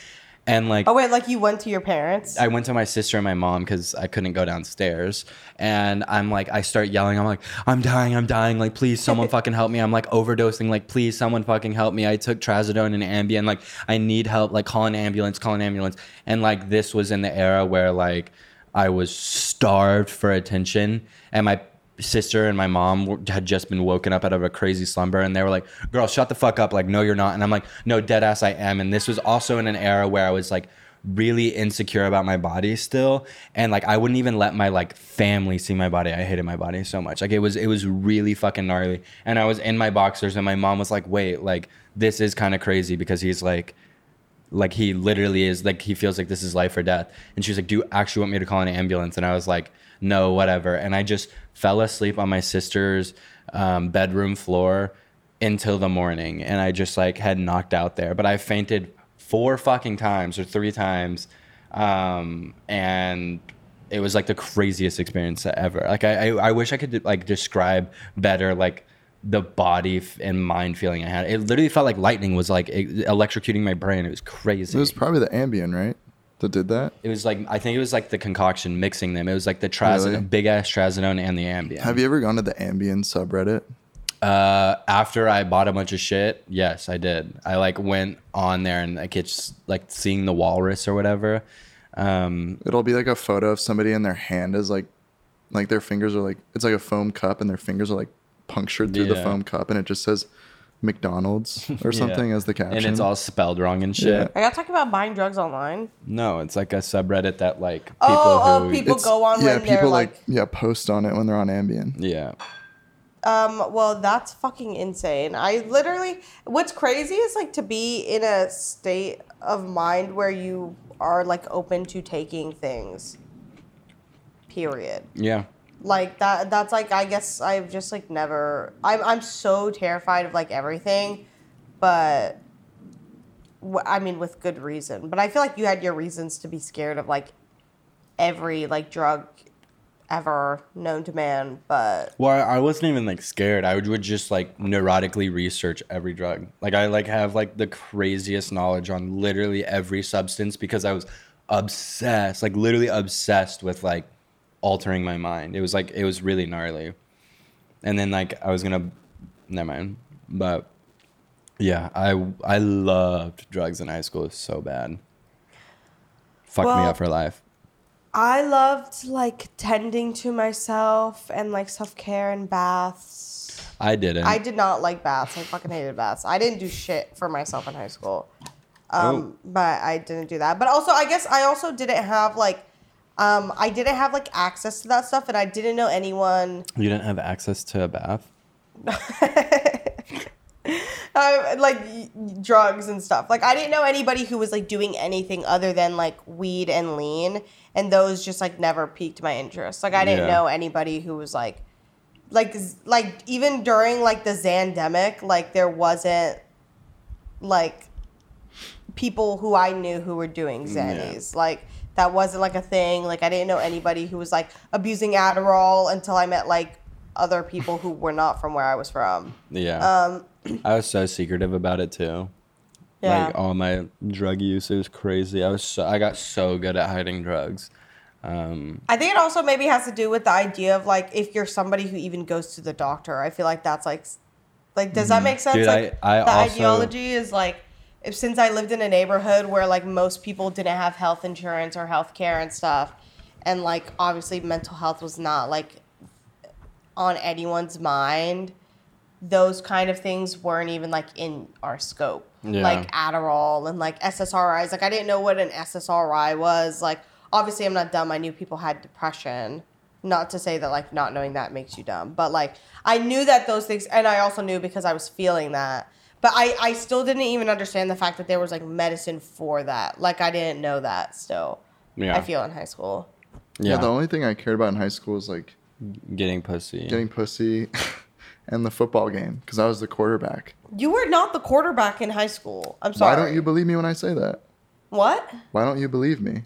and like oh wait, like you went to your parents? I went to my sister and my mom because I couldn't go downstairs. And I'm like, I start yelling. I'm like, I'm dying. I'm dying. Like, please, someone <laughs> fucking help me. I'm like overdosing. Like, please, someone fucking help me. I took trazodone and Ambien. Like, I need help. Like, call an ambulance. Call an ambulance. And like, this was in the era where like I was starved for attention, and my sister and my mom had just been woken up out of a crazy slumber and they were like girl shut the fuck up like no you're not and i'm like no dead ass i am and this was also in an era where i was like really insecure about my body still and like I wouldn't even let my like family see my body. I hated my body so much. Like it was it was really fucking gnarly. And I was in my boxers and my mom was like, "Wait, like this is kind of crazy because he's like like he literally is like he feels like this is life or death. And she was like do you actually want me to call an ambulance? And i was like no whatever. And i just fell asleep on my sister's um, bedroom floor until the morning. And i just like had knocked out there. But i fainted four fucking times or three times. Um, and it was like the craziest experience ever. Like I, I i wish i could like describe better like the body f- and mind feeling I had. It literally felt like lightning was like electrocuting my brain. It was crazy. It was probably the Ambien, right? That did that. It was like I think it was like the concoction mixing them. It was like the trazodone, Really? big ass trazodone and the Ambien. Have you ever gone to the Ambien subreddit? Uh, after I bought a bunch of shit, yes, I did. I like went on there and like it's like seeing the walrus or whatever. Um, It'll be like a photo of somebody and their hand is like, like their fingers are like it's like a foam cup and their fingers are like punctured through the foam cup and it just says McDonald's <laughs> or something yeah. as the caption. and it's all spelled wrong and shit. Yeah. I got talking about buying drugs online. No, it's like a subreddit that like people Oh, who oh, people go on yeah, when they're people like, like yeah post on it when they're on Ambien. yeah. Um, well, that's fucking insane. I literally, what's crazy is like to be in a state of mind where you are like open to taking things. Period. Yeah. Like that. That's like I guess I've just like never. I'm I'm so terrified of like everything, but. I mean, with good reason. But I feel like you had your reasons to be scared of like every like drug ever known to man. But Well, I wasn't even like scared. I would, would just like neurotically research every drug. Like I like have like the craziest knowledge on literally every substance because I was obsessed, like literally obsessed with like altering my mind. It was like it was really gnarly. And then like I was gonna, never mind. But yeah, I I loved drugs in high school so bad. Fucked me up for life. I loved like tending to myself and like self care and baths. I didn't. I did not like baths. I fucking hated baths. I didn't do shit for myself in high school. Um, but I didn't do that. But also, I guess I also didn't have like, um, I didn't have like access to that stuff, and I didn't know anyone. you didn't have access to a bath. uh, <laughs> like drugs and stuff. Like I didn't know anybody who was like doing anything other than like weed and lean, and those just like never piqued my interest. Like I didn't Yeah. know anybody who was like, like like even during like the Zandemic, like there wasn't like people who I knew who were doing Xannies. Like that wasn't like a thing. Like I didn't know anybody who was like abusing Adderall until I met like other people who were not from where I was from. Yeah. <clears throat> I was so secretive about it too. Um, Yeah. Like all my drug use, it was crazy. I was so, I got so good at hiding drugs. Um, I think it also maybe has to do with the idea of like if you're somebody who even goes to the doctor. I feel like that's like, like does that make sense? Mm-hmm. Dude, like I- I the also- ideology is like, if since I lived in a neighborhood where like most people didn't have health insurance or health care and stuff, and like obviously mental health was not like on anyone's mind. Those kind of things weren't even like in our scope. Yeah. Like Adderall and like SSRIs. Like I didn't know what an SSRI was. Like obviously I'm not dumb. I knew people had depression. Not to say that like not knowing that makes you dumb, but like I knew that those things and I also knew because I was feeling that. But I I still didn't even understand the fact that there was like medicine for that. Like I didn't know that still. Yeah. I feel in high school. Yeah. yeah, the only thing I cared about in high school was like getting pussy. getting pussy <laughs> and the football game because I was the quarterback. You were not the quarterback in high school. I'm sorry. Why don't you believe me when I say that? What? Why don't you believe me?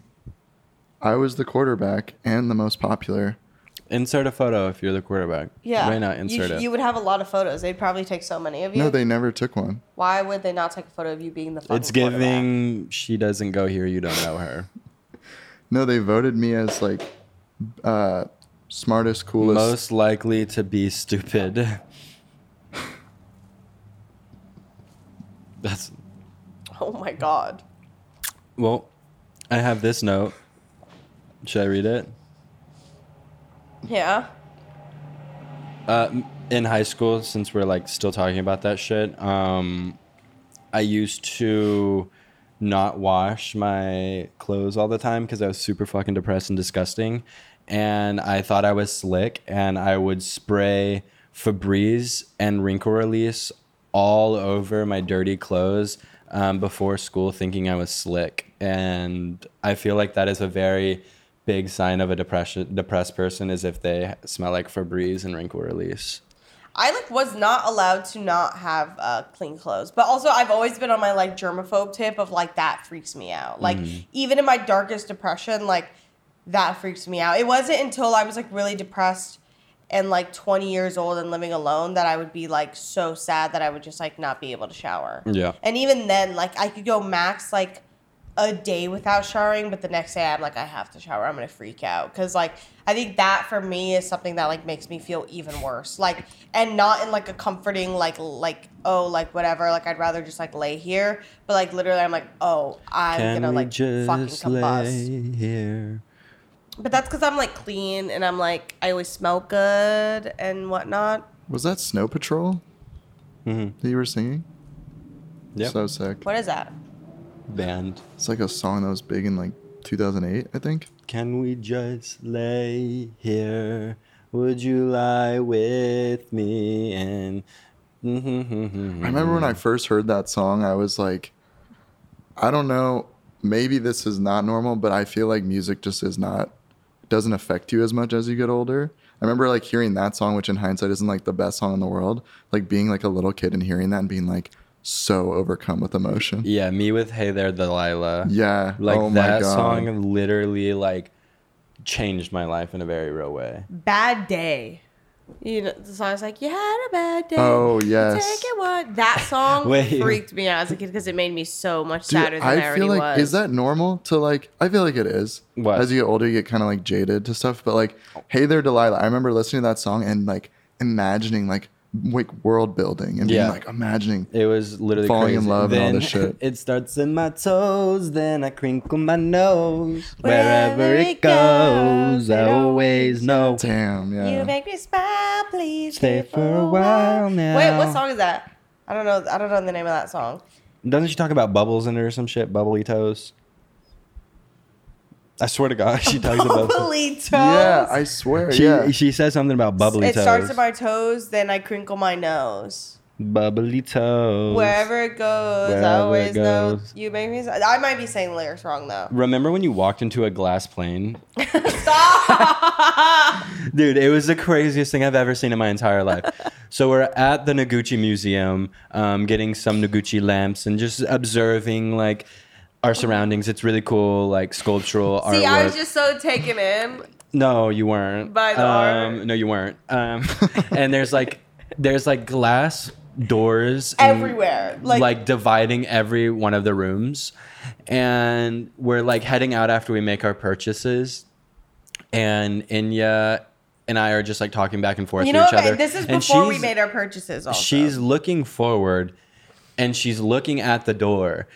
I was the quarterback and the most popular. Insert a photo if you're the quarterback. Yeah. Why not You insert sh- it? You would have a lot of photos. They'd probably take so many of you. No, they never took one. Why would they not take a photo of you being the fucking it's giving she doesn't go here, you don't know her. <laughs> No, they voted me as like uh, smartest, coolest. Most likely to be stupid. <laughs> That's Oh my god. well, I have this note. Should I read it? Yeah. Uh, in high school, since we're like still talking about that shit, um, I used to not wash my clothes all the time because I was super fucking depressed and disgusting. And I thought I was slick, and I would spray Febreze and wrinkle release all over my dirty clothes um, before school, thinking I was slick. And I feel like that is a very big sign of a depression depressed person is if they smell like Febreze and wrinkle release. I like was not allowed to not have uh, clean clothes, but also I've always been on my like germaphobe tip of like that freaks me out. Like even in my darkest depression, like that freaks me out. It wasn't until I was like really depressed and like 20 years old and living alone that I would be like so sad that I would just like not be able to shower. Yeah. And even then, like I could go max like a day without showering, but the next day I'm like, I have to shower. I'm gonna freak out because like I think that for me is something that like makes me feel even worse. Like and not in like a comforting like like oh like whatever. Like I'd rather just like lay here, but like literally I'm like oh I'm Can gonna we like fucking just combust. lay here? But that's because I'm like clean and I'm like I always smell good and whatnot. Was that Snow Patrol Mhm. that you were singing? Yep. So sick. What is that? Band. It's like a song that was big in like 2008, I think. Can we just lay here? Would you lie with me? And I remember when I first heard that song, I was like, I don't know, maybe this is not normal, but I feel like music just is not, doesn't affect you as much as you get older. I remember like hearing that song, which in hindsight isn't like the best song in the world, like being like a little kid and hearing that and being like so overcome with emotion. yeah, me with Hey There Delilah. Yeah. Like oh that song literally like changed my life in a very real way. Bad day. You know, the song's like, You had a bad day. Oh, yes. Take it one. That song <laughs> freaked me out as a kid because it made me so much Dude, sadder than I, I already feel like was. is that normal to like I feel like it is. What? As you get older, you get kind of like jaded to stuff. But like, hey there, Delilah. I remember listening to that song and like imagining like like world building and Yeah. being like imagining. It was literally Falling in crazy. love and all this shit. <laughs> It starts in my toes, then I crinkle my nose. Wherever Wherever it it goes, I always know. Damn, yeah. You make me smile, please Stay for a while now. Wait, what song is that? I don't know. I don't know the name of that song. Doesn't she talk about bubbles in it or some shit? Bubbly toes. I swear to God, <laughs> she talks about. Bubbly toes. yeah, I swear. She yeah. she says something about bubbly it toes. It starts at my toes, then I crinkle my nose. bubbly toes. Wherever it goes, Wherever I it always know. goes. You make me. I might be saying the lyrics wrong though. Remember when you walked into a glass plane? <laughs> Stop. <laughs> Dude, it was the craziest thing I've ever seen in my entire life. so we're at the Noguchi Museum, um, getting some Noguchi lamps and just observing like our surroundings. It's really cool, like sculptural artwork. <laughs> See, I was just so taken in. No, you weren't. By the um, art. No, you weren't. Um, <laughs> and there's like there's like glass doors and, Everywhere. Like- like dividing every one of the rooms. And we're like heading out after we make our purchases. And Inya and I are just like talking back and forth You to know, each okay, other. this is And before we made our purchases. Also, She's looking forward and she's looking at the door.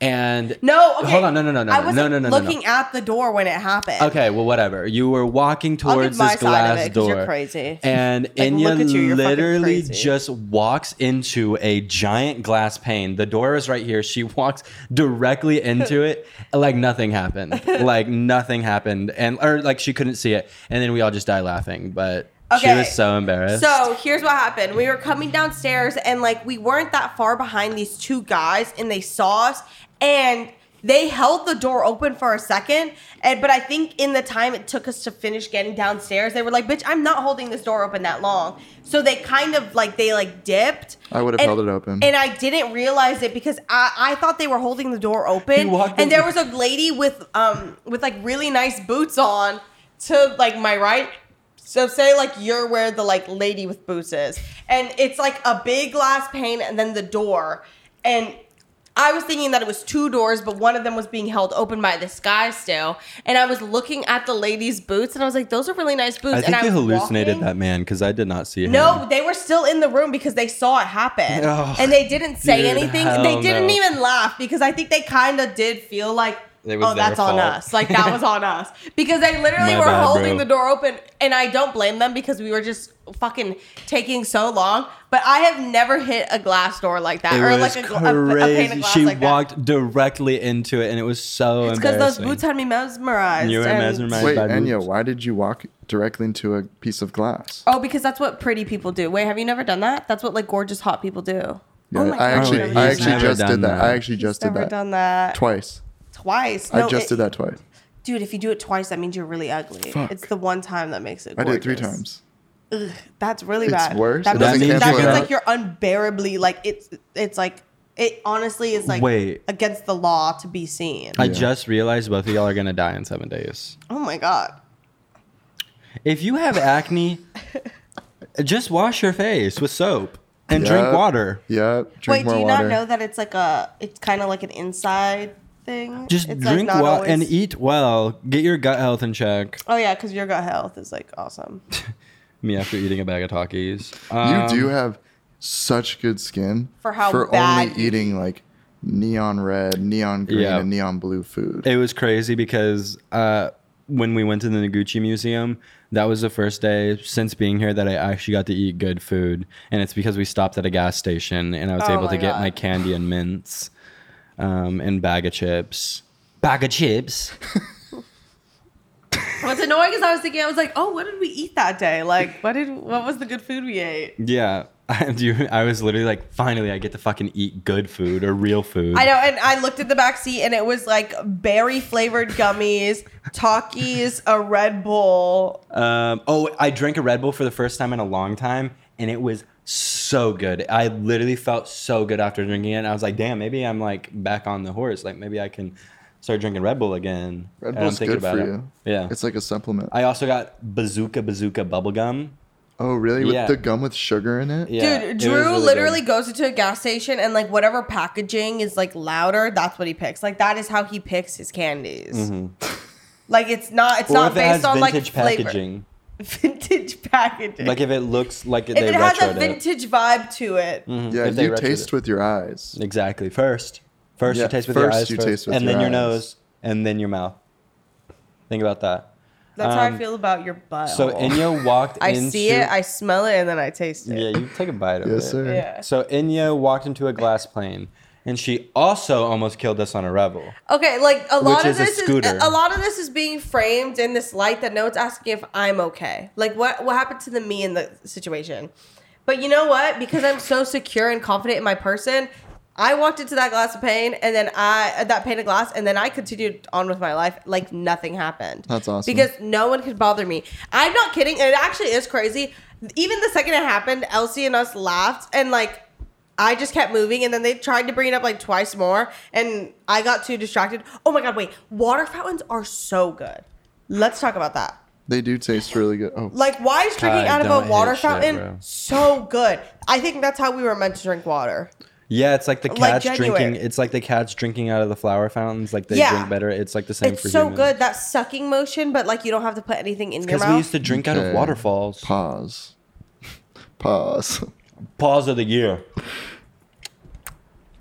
And no. Okay. hold on, no, no, no, no, I no, wasn't no, no, no, no. looking at the door when it happened. Okay, well, whatever. You were walking towards this glass door. you're crazy. And <laughs> Like, Inya you, literally just walks into a giant glass pane. The door is right here. She walks directly into it, <laughs> like nothing happened. like nothing happened. And, or like she couldn't see it. And then we all just died laughing. But she was so embarrassed. So here's what happened. We were coming downstairs and like we weren't that far behind these two guys and they saw us and they held the door open for a second and but I think in the time it took us to finish getting downstairs they were like bitch I'm not holding this door open that long. So they kind of like they like dipped. I would have And- held it open. and I didn't realize it because I, I thought they were holding the door open. He walked in- and there was a lady with um with like really nice boots on to like my right. So say like you're where the like lady with boots is, and it's like a big glass pane and then the door, and I was thinking that it was two doors, but one of them was being held open by this guy still, and I was looking at the lady's boots, and I was like, those are really nice boots. I think and was hallucinated walking- that man because I did not see him. no, they were still in the room because they saw it happen. Oh, and they didn't say dude, anything. They didn't no. even laugh because I think they kind of did feel like Oh, that's their on us. Like that was on <laughs> us because they literally My were bad, holding bro. the door open, and I don't blame them because we were just fucking taking so long. But I have never hit a glass door like that, It or was like a, gla- a, a pane of glass she like that. walked directly into it, and it was so It's because those boots had me mesmerized. You were and- mesmerized. Wait, by Enya, boobs. why did you walk directly into a piece of glass? Oh, because that's what pretty people do. Wait, have you never done that? That's what like gorgeous hot people do. Yeah, oh my I God, actually, oh, you've he's I actually just did that. that. I actually He's just did never that done that twice. Twice. I just it- did that twice. dude. If you do it twice, that means you're really ugly. Fuck. It's the one time that makes it. I did it three gorgeous. times. That's really It's bad. worse? That It means, doesn't that means like you're unbearably like it's it's like it honestly is like Wait. against the law to be seen. I Yeah. just realized both of y'all are gonna die in seven days. oh my god. If you have acne, <laughs> just wash your face with soap and drink water. Yep. Drink Wait, more do you water. not know that it's like a it's kind of like an inside thing? Just It's, drink not well always- and eat well. Get your gut health in check. Oh yeah, because your gut health is like awesome. <laughs> Me after eating a bag of Takis. You Um, do have such good skin For how for bad only you eating like neon red, neon green, Yeah. and neon blue food. It was crazy because uh, when we went to the Noguchi Museum, that was the first day since being here that I actually got to eat good food, and it's because we stopped at a gas station and I was Oh able my to get my candy and mints, um, and bag of chips. Bag of chips. <laughs> What's annoying is I was thinking I was like, oh, what did we eat that day? Like, what did what was the good food we ate? Yeah, <laughs> I do. I was literally like, finally, I get to fucking eat good food or real food. I know, and I looked at the back seat, and it was like berry flavored gummies, Takis, a Red Bull. Um, oh, I drank a Red Bull for the first time in a long time, and it was so good. I literally felt so good after drinking it. I was like, damn, maybe I'm like back on the horse. Like maybe I can start drinking Red Bull again. Red Bull's thinking good for you. Yeah. It's like a supplement. I also got Bazooka Bazooka bubble gum. oh, really? With Yeah. the gum with sugar in it? Yeah, Dude, it Drew really literally good. goes into a gas station and like whatever packaging is like louder, that's what he picks. Like that is how he picks his candies. Like it's not it's Mm-hmm. Or not if it has based on like vintage flavor. Packaging. Vintage packaging. Like if it looks like if they it has a retroed it. vintage vibe to it. Mhm, Yeah, if you taste it. with your eyes. Exactly. First. First Yeah, you taste with your eyes you first, taste with and your then your eyes. nose, and then your mouth. Think about that. That's how I Um, feel about your butt. So Inya <laughs> walked I into see it, I smell it, and then I taste it. Yeah, you take a bite of Yes, it. Yes, sir. Yeah. So Inya walked into a glass plane, and she also almost killed us on a Revel. Okay, like a lot Which of is a this is a lot of this is being framed in this light that no one's asking if I'm okay. Like what what happened to the me in the situation. But you know what? Because I'm so secure and confident in my person, I walked into that glass of pain and then I that pane of glass and then I continued on with my life like nothing happened. That's awesome. Because no one could bother me. I'm not kidding. It actually is crazy. Even the second it happened, Elsie and us laughed and like I just kept moving, and then they tried to bring it up like twice more, and I got too distracted. Oh my god, wait! Water fountains are so good. Let's talk about that. They do taste really good. Oh, Like, why is drinking God, out of a water fountain bro. so good? I think that's how we were meant to drink water. Yeah, it's like the Like, cats genuine. drinking. It's like the cats drinking out of the flower fountains. Like they Yeah. drink better. It's like the same It's for so humans. good that sucking motion, but like you don't have to put anything in your Because mouth. we used to drink out of Okay. waterfalls. pause. <laughs> Pause. Pause of the year.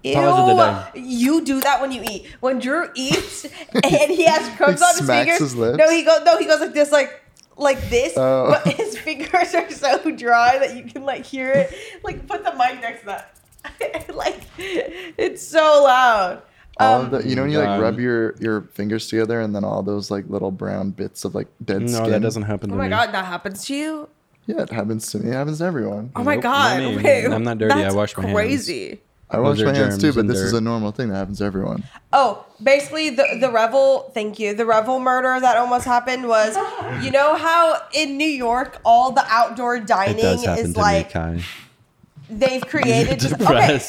Ew, Pause of the you do that when you eat. When Drew eats <laughs> and he has crumbs He on his smacks fingers. his lips? No, he goes. No, he goes like this, like like this. Oh. But <laughs> his fingers are so dry that you can like hear it. Like put the mic next to that. <laughs> like it's so loud. All Um, of the, you know when you like God. rub your your fingers together and then all those like little brown bits of like dead No, skin. that doesn't happen to me. oh my me. god, that happens to you. Yeah, it happens to me. It happens to everyone. Oh my Nope, god, not me. wait, I'm not dirty. I that's wash my hands. Crazy. I Those wash are my hands too, germs but and this is dirt. a normal thing that happens to everyone. Oh, basically the the Revel, thank you. The Revel murder that almost happened was you know how in New York all the outdoor It dining does happen is to like me, Kai. They've created just <laughs> okay.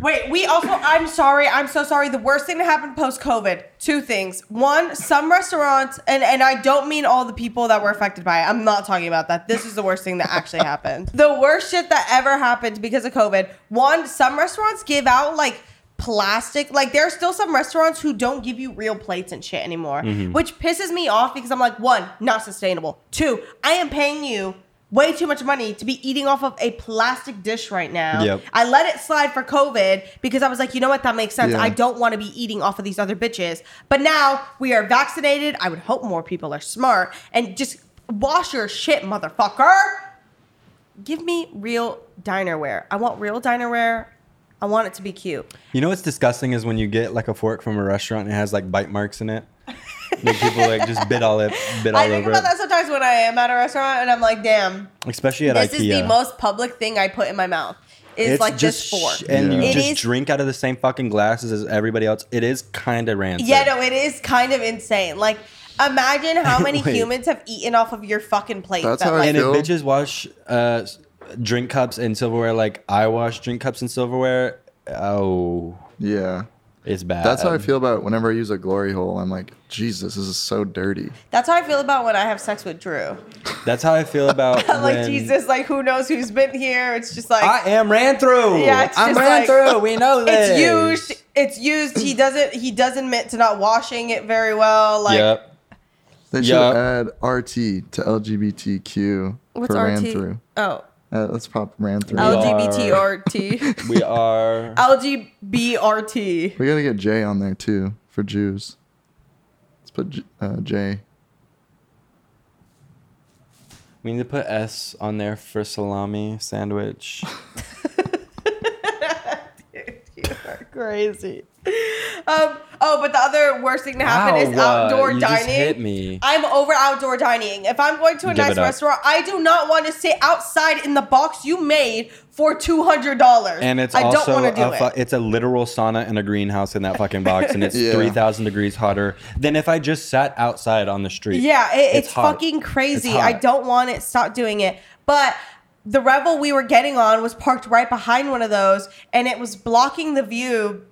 Wait, we also I'm sorry, I'm so sorry. The worst thing that happened post COVID, two things. One, some restaurants and and I don't mean all the people that were affected by it. I'm not talking about that. This is the worst thing that actually <laughs> happened. The worst shit that ever happened because of COVID. One, some restaurants give out like plastic like there are still some restaurants who don't give you real plates and shit anymore mm-hmm. which pisses me off because i'm like one not sustainable two i am paying you way too much money to be eating off of a plastic dish right now. Yep. I let it slide for COVID because I was like, you know what, that makes sense. Yeah. I don't want to be eating off of these other bitches. But now we are vaccinated. I would hope more people are smart and just wash your shit, motherfucker. Give me real dinerware. I want real dinerware. I want it to be cute. You know what's disgusting is when you get like a fork from a restaurant and it has like bite marks in it. Like people like just bit all it, bit all I think over about it. that sometimes when I am at a restaurant and I'm like, damn, Especially at Ikea. this IKEA. is the most public thing I put in my mouth. Is It's like just this fork. sh- and Yeah. you It just is- drink out of the same fucking glasses as everybody else. It is kind of rancid. Yeah, no, it is kind of insane. Like, imagine how <laughs> many Wait. humans have eaten off of your fucking plate. That's that, how I like, and if feel- bitches wash uh, s- drink cups and silverware like I wash drink cups and silverware, oh, Yeah. It's bad. That's how I feel about whenever I use a glory hole. I'm like, Jesus, this is so dirty. that's how I feel about when I have sex with Drew. That's how I feel about <laughs> like, when- Jesus, like, who knows who's been here? It's just like, I am ran through. Yeah, it's I'm just ran like- through. We <laughs> know this. it's used. It's used. He doesn't. He doesn't admit to not washing it very well. Like, yep. They should Yeah. add RT to LGBTQ what's for ran RT? through. Oh, Uh, let's pop ran through. L- LGBTRT. We are. LGBRT. <laughs> we gotta get J on there too for Jews. Let's put J, uh, J. We need to put S on there for salami sandwich. <laughs> Dude, you are crazy. Um. Oh, but the other worst thing to happen is Ow, uh, outdoor you just dining. hit me. I'm over outdoor dining. If I'm going to a Give nice it up. restaurant, I do not want to sit outside in the box you made for two hundred dollars. And it's I also don't want to do a fu- it. it's a literal sauna and a greenhouse in that fucking box, and it's <laughs> Yeah. three thousand degrees hotter than if I just sat outside on the street. Yeah, it, it's, hot. fucking crazy. It's I don't want it. Stop doing it. But the Revel we were getting on was parked right behind one of those, and it was blocking the view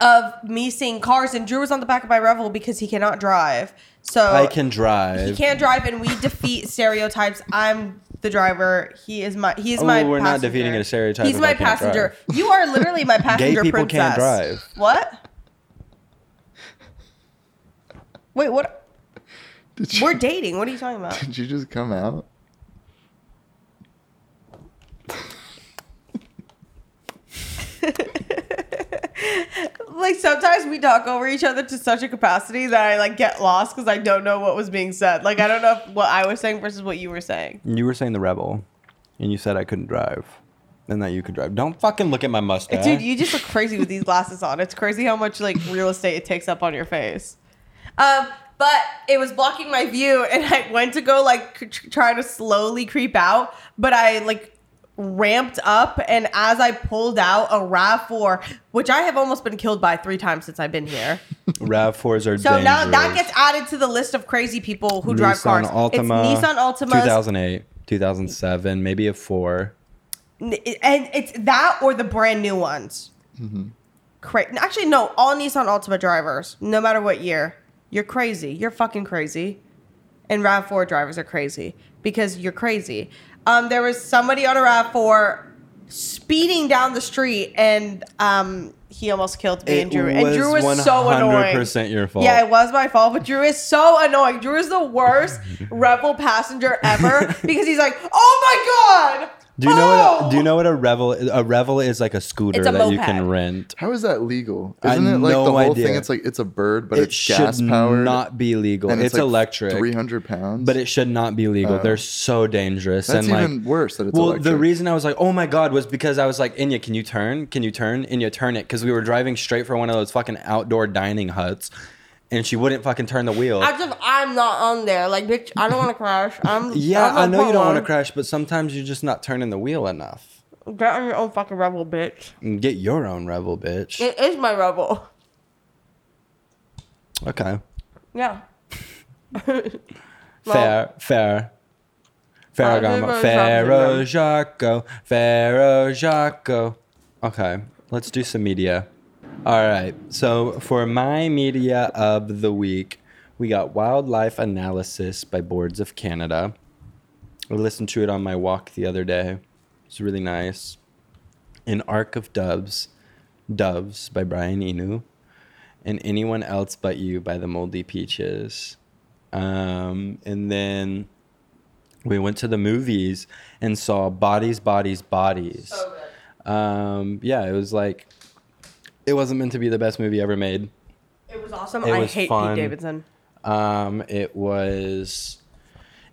of me seeing cars. And Drew was on the back of my Revel because he cannot drive. So I can drive. He can't drive, and we defeat <laughs> stereotypes. I'm the driver. He is my. He is Oh, my. we're not passenger. defeating a stereotype He's my I can't passenger. You are literally my <laughs> passenger Gay people princess. can't drive. What? Wait, what? Did you, We're dating. What are you talking about? did you just come out? <laughs> like sometimes we talk over each other to such a capacity that I like get lost because I don't know what was being said. Like I don't know if what I was saying versus what you were saying. You were saying the Revel, and you said I couldn't drive, and that you could drive. Don't fucking look at my mustache, Dude, you just look crazy with these glasses on. It's crazy how much like real estate it takes up on your face. Um, but it was blocking my view, and I went to go like try to slowly creep out, but I like ramped up, and as I pulled out a Rav Four, which I have almost been killed by three times since I've been here. <laughs> Rav fours are So dangerous. now that gets added to the list of crazy people who drive Nissan cars. Altima, it's Nissan Altima, 2008, 2007, maybe a four. and it's that or the brand new ones. Mm-hmm. Cra- Actually, no, all Nissan Altima drivers, no matter what year, you're crazy. You're fucking crazy, and Rav Four drivers are crazy because you're crazy. Um, there was somebody on a Rav Four speeding down the street, and um, he almost killed me It and Drew. And Drew was was so annoying. 100% your fault. Yeah, it was my fault, but Drew is so annoying. Drew is the worst <laughs> Revel passenger ever because he's like, "Oh my god." Do you know what? oh!" A, do you know what a revel? A revel is like a scooter a that you can rent. How is that legal? I Isn't it like no the whole idea. thing? It's like it's a bird, but it it's should gas powered. not be legal. and It's, like electric, 300 pounds. but it should not be legal. Oh. They're so dangerous. That's and like, even worse that it's well, electric. the reason I was like, oh my god, was because I was like, Inya, can you turn? Can you turn? Inya, turn it, because we were driving straight for one of those fucking outdoor dining huts, and she wouldn't fucking turn the wheel. As if I'm not on there. Like, bitch, I don't want to crash. I'm <laughs> yeah, I'm I know you don't want to crash, but sometimes you're just not turning the wheel enough. Get on your own fucking Revel, bitch. Mm, get your own Revel, bitch. It is my Revel. Okay. Yeah. <laughs> Fair, fair. Ferragamo. Ferro Jaco. Ferro Jaco. Okay, let's do some media. All right, so for my media of the week, we got Wildlife Analysis by Boards of Canada. I listened to it on my walk the other day. It's really nice. An Ark of Doves, Doves by Brian Eno, and Anyone Else But You by the Moldy Peaches. Um, and then we went to the movies and saw Bodies, Bodies, Bodies. Um, yeah, it was like it wasn't meant to be the best movie ever made. It was awesome. It I was hate fun. Pete Davidson. Um, it was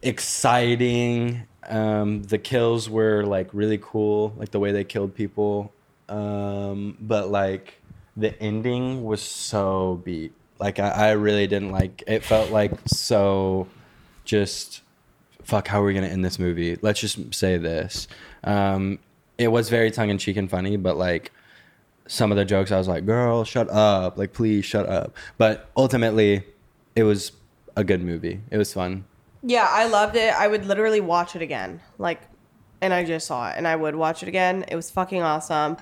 exciting. Um, the kills were like really cool, like the way they killed people. Um, but like the ending was so beat. Like I, I really didn't like. It felt like so just fuck. How are we gonna end this movie? Let's just say this. Um, it was very tongue in cheek and funny, but like some of the jokes, I was like, "Girl, shut up! Like, please shut up." But ultimately, it was a good movie. It was fun. Yeah, I loved it. I would literally watch it again. Like, and I just saw it, and I would watch it again. It was fucking awesome.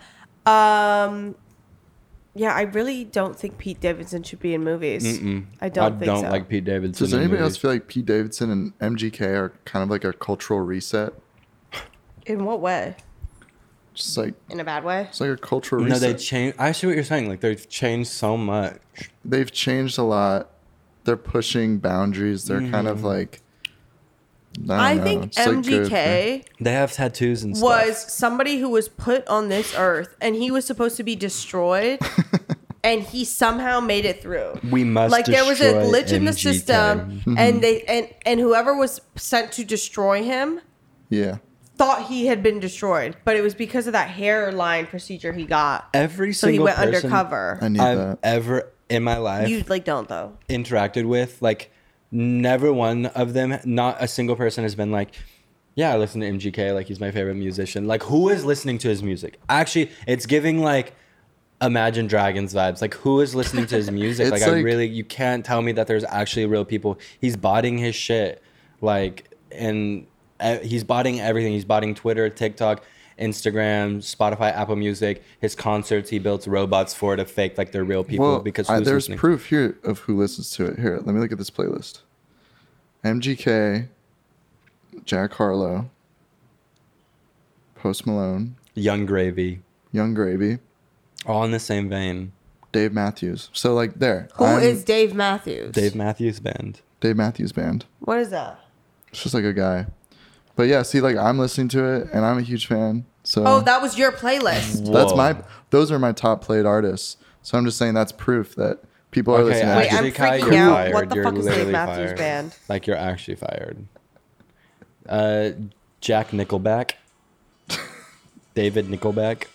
Um, yeah, I really don't think Pete Davidson should be in movies. Mm-mm. I don't I think don't so. like Pete Davidson. Does in anybody else feel like Pete Davidson and MGK are kind of like a cultural reset? In what way? Just like In a bad way? it's like a cultural No, they reset. changed. I see what you're saying. Like they've changed so much. They've changed a lot. They're pushing boundaries. They're kind Mm-hmm. of like. I, don't I think It's, like, MGK They have tattoos and stuff. was somebody who was put on this earth, and he was supposed to be destroyed, <laughs> and he somehow made it through. We must like there was a destroy glitch in the MGK. system, and they and and whoever was sent to destroy him yeah. Thought he had been destroyed, but it was because of that hairline procedure he got. every single So he single went person undercover. I need I've that. ever in my life You like don't though. interacted with, like never one of them, not a single person has been like, yeah, I listen to MGK, like he's my favorite musician. Like who is listening to his music? Actually, it's giving like Imagine Dragons vibes. Like who is listening to his <laughs> music? like, It's I like- really you can't tell me that there's actually real people. He's botting his shit. Like and he's botting everything. He's botting Twitter, TikTok, Instagram, Spotify, Apple Music. His concerts, he built robots for to fake like they're real people well, because I- there's listening? proof here of who listens to it. Here, let me look at this playlist. MGK, Jack Harlow, Post Malone, Yung Gravy, Yung Gravy, all in the same vein. Dave Matthews. So like there, Who is I'm Dave Matthews? Dave Matthews Band. Dave Dave Matthews Band. What is that? It's just like a guy. But yeah, see, like I'm listening to it and I'm a huge fan. So Oh, that was your playlist. that's Whoa. my those are my top played artists. So I'm just saying that's proof that people are Okay, listening. Wait, to I'm actually, Kai, freaking you're out. fired. What the you're fuck is Dave literally Matthews fired. Band? Like you're actually fired. Uh, Jack Nickelback. <laughs> David Nickelback.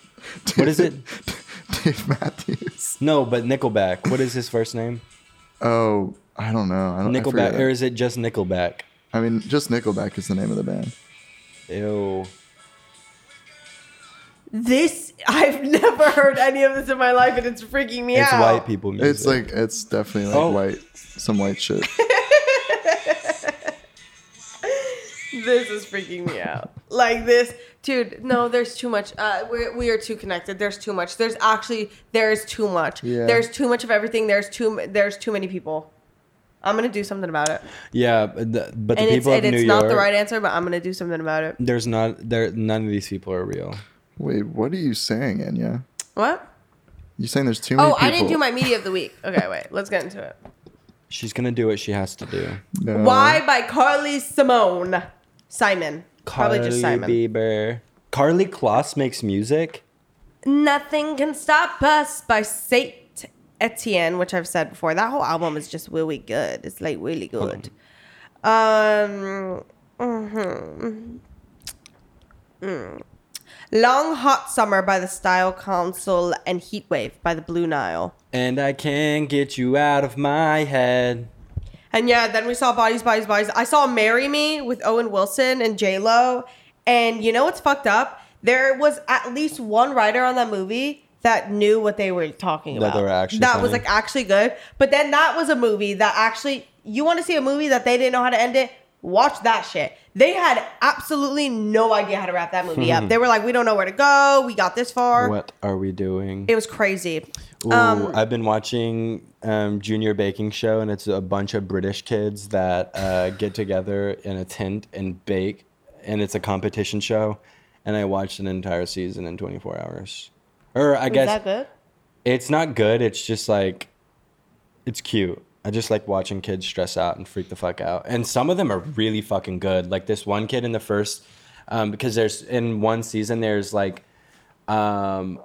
What is it? <laughs> Dave Matthews. No, but Nickelback. What is his first name? Oh, I don't know. I don't I Nickelback, forget. or is it just Nickelback? I mean, just Nickelback is the name of the band. Ew. This I've <laughs> never heard any of this in my life, and it's freaking me out. It's out. white people music. It's like it's definitely like Oh. white, some white shit. <laughs> This is freaking me out. Like this, dude. No, there's too much. Uh, we're, we are too connected. There's too much. There's actually there is too much. Yeah. There's too much of everything. There's too there's too many people. I'm gonna do something about it. yeah, but the, but the and it's people and of New it's York. not the right answer, but I'm gonna do something about it. There's not there. None of these people are real. Wait, what are you saying, Enya? What? You saying there's too oh, many Oh, people? I didn't do my media of the week. Okay, wait. Let's get into it. She's gonna do what she has to do. No. Why by Carly Simone Simon. Probably just Simon. Bieber. Karlie Kloss makes music. Nothing Can Stop Us by Saint Etienne, which I've said before. That whole album is just really good. It's like really good. Um, mhm. Mm. Long Hot Summer by the Style Council and Heatwave by the Blue Nile. And I can't get you out of my head. And yeah, then we saw Bodies, Bodies, Bodies. I saw Marry Me with Owen Wilson and J Lo. And you know what's fucked up? There was at least one writer on that movie that knew what they were talking That about. they were actually that was funny. like actually good. But then that was a movie that actually you want to see a movie that they didn't know how to end it? Watch that shit. They had absolutely no idea how to wrap that movie up. <laughs> They were like, we don't know where to go. We got this far. What are we doing? It was crazy. Ooh, um, I've been watching um, Junior Baking Show, and it's a bunch of British kids that uh, get together in a tent and bake, and it's a competition show. And I watched an entire season in 24 hours. Or I Was guess that good? it's not good. It's just like it's cute. I just like watching kids stress out and freak the fuck out. And some of them are really fucking good. Like this one kid in the first, um, because there's in one season there's like um,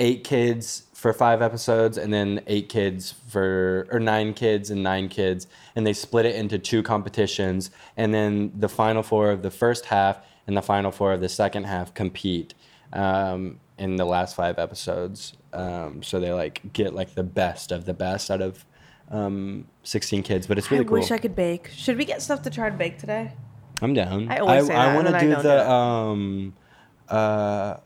eight kids for five episodes, and then eight kids for or nine kids and nine kids, and they split it into two competitions, and then the final four of the first half and the final four of the second half compete um, in the last five episodes. Um, so they like get like the best of the best out of um, 16 kids, but it's really I cool. wish I could bake. Should we get stuff to try to bake today? I'm down. I always say that, and want to do the do um, uh,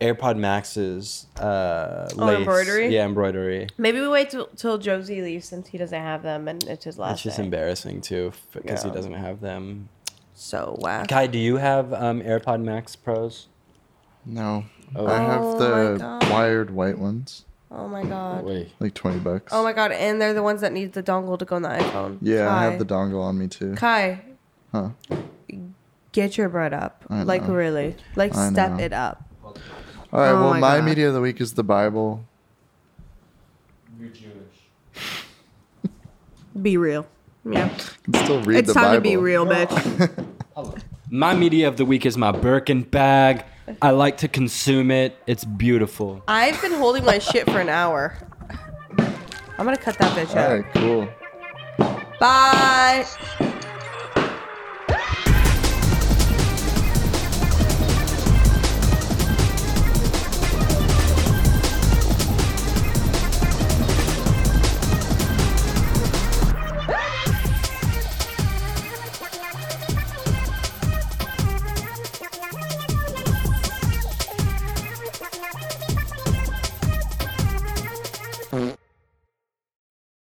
AirPod Maxes. Uh, Oh, lace. embroidery? Yeah, embroidery. Maybe we wait till, till Josie leaves since he doesn't have them and it's his last It's just day. embarrassing too because he doesn't have them. So whack. Kai, do you have um, AirPod Max Pros? No, Oh. I have Oh the God. wired white ones, Oh my god. Wait. like twenty bucks. Oh my god, and they're the ones that need the dongle to go on the iPhone. Yeah, I have the dongle on me too. Kai, Huh? get your bread up. I Like know. really. Like I step know. it up. All right. Oh well, my my media of the week is the Bible. You're Jewish. Be real. Yeah. I can still read it's the time Bible. to be real, bitch. <laughs> My media of the week is my Birkin bag. I like to consume it. It's beautiful. I've been holding my shit for an hour. I'm gonna cut that bitch All out. All right, Cool. Bye.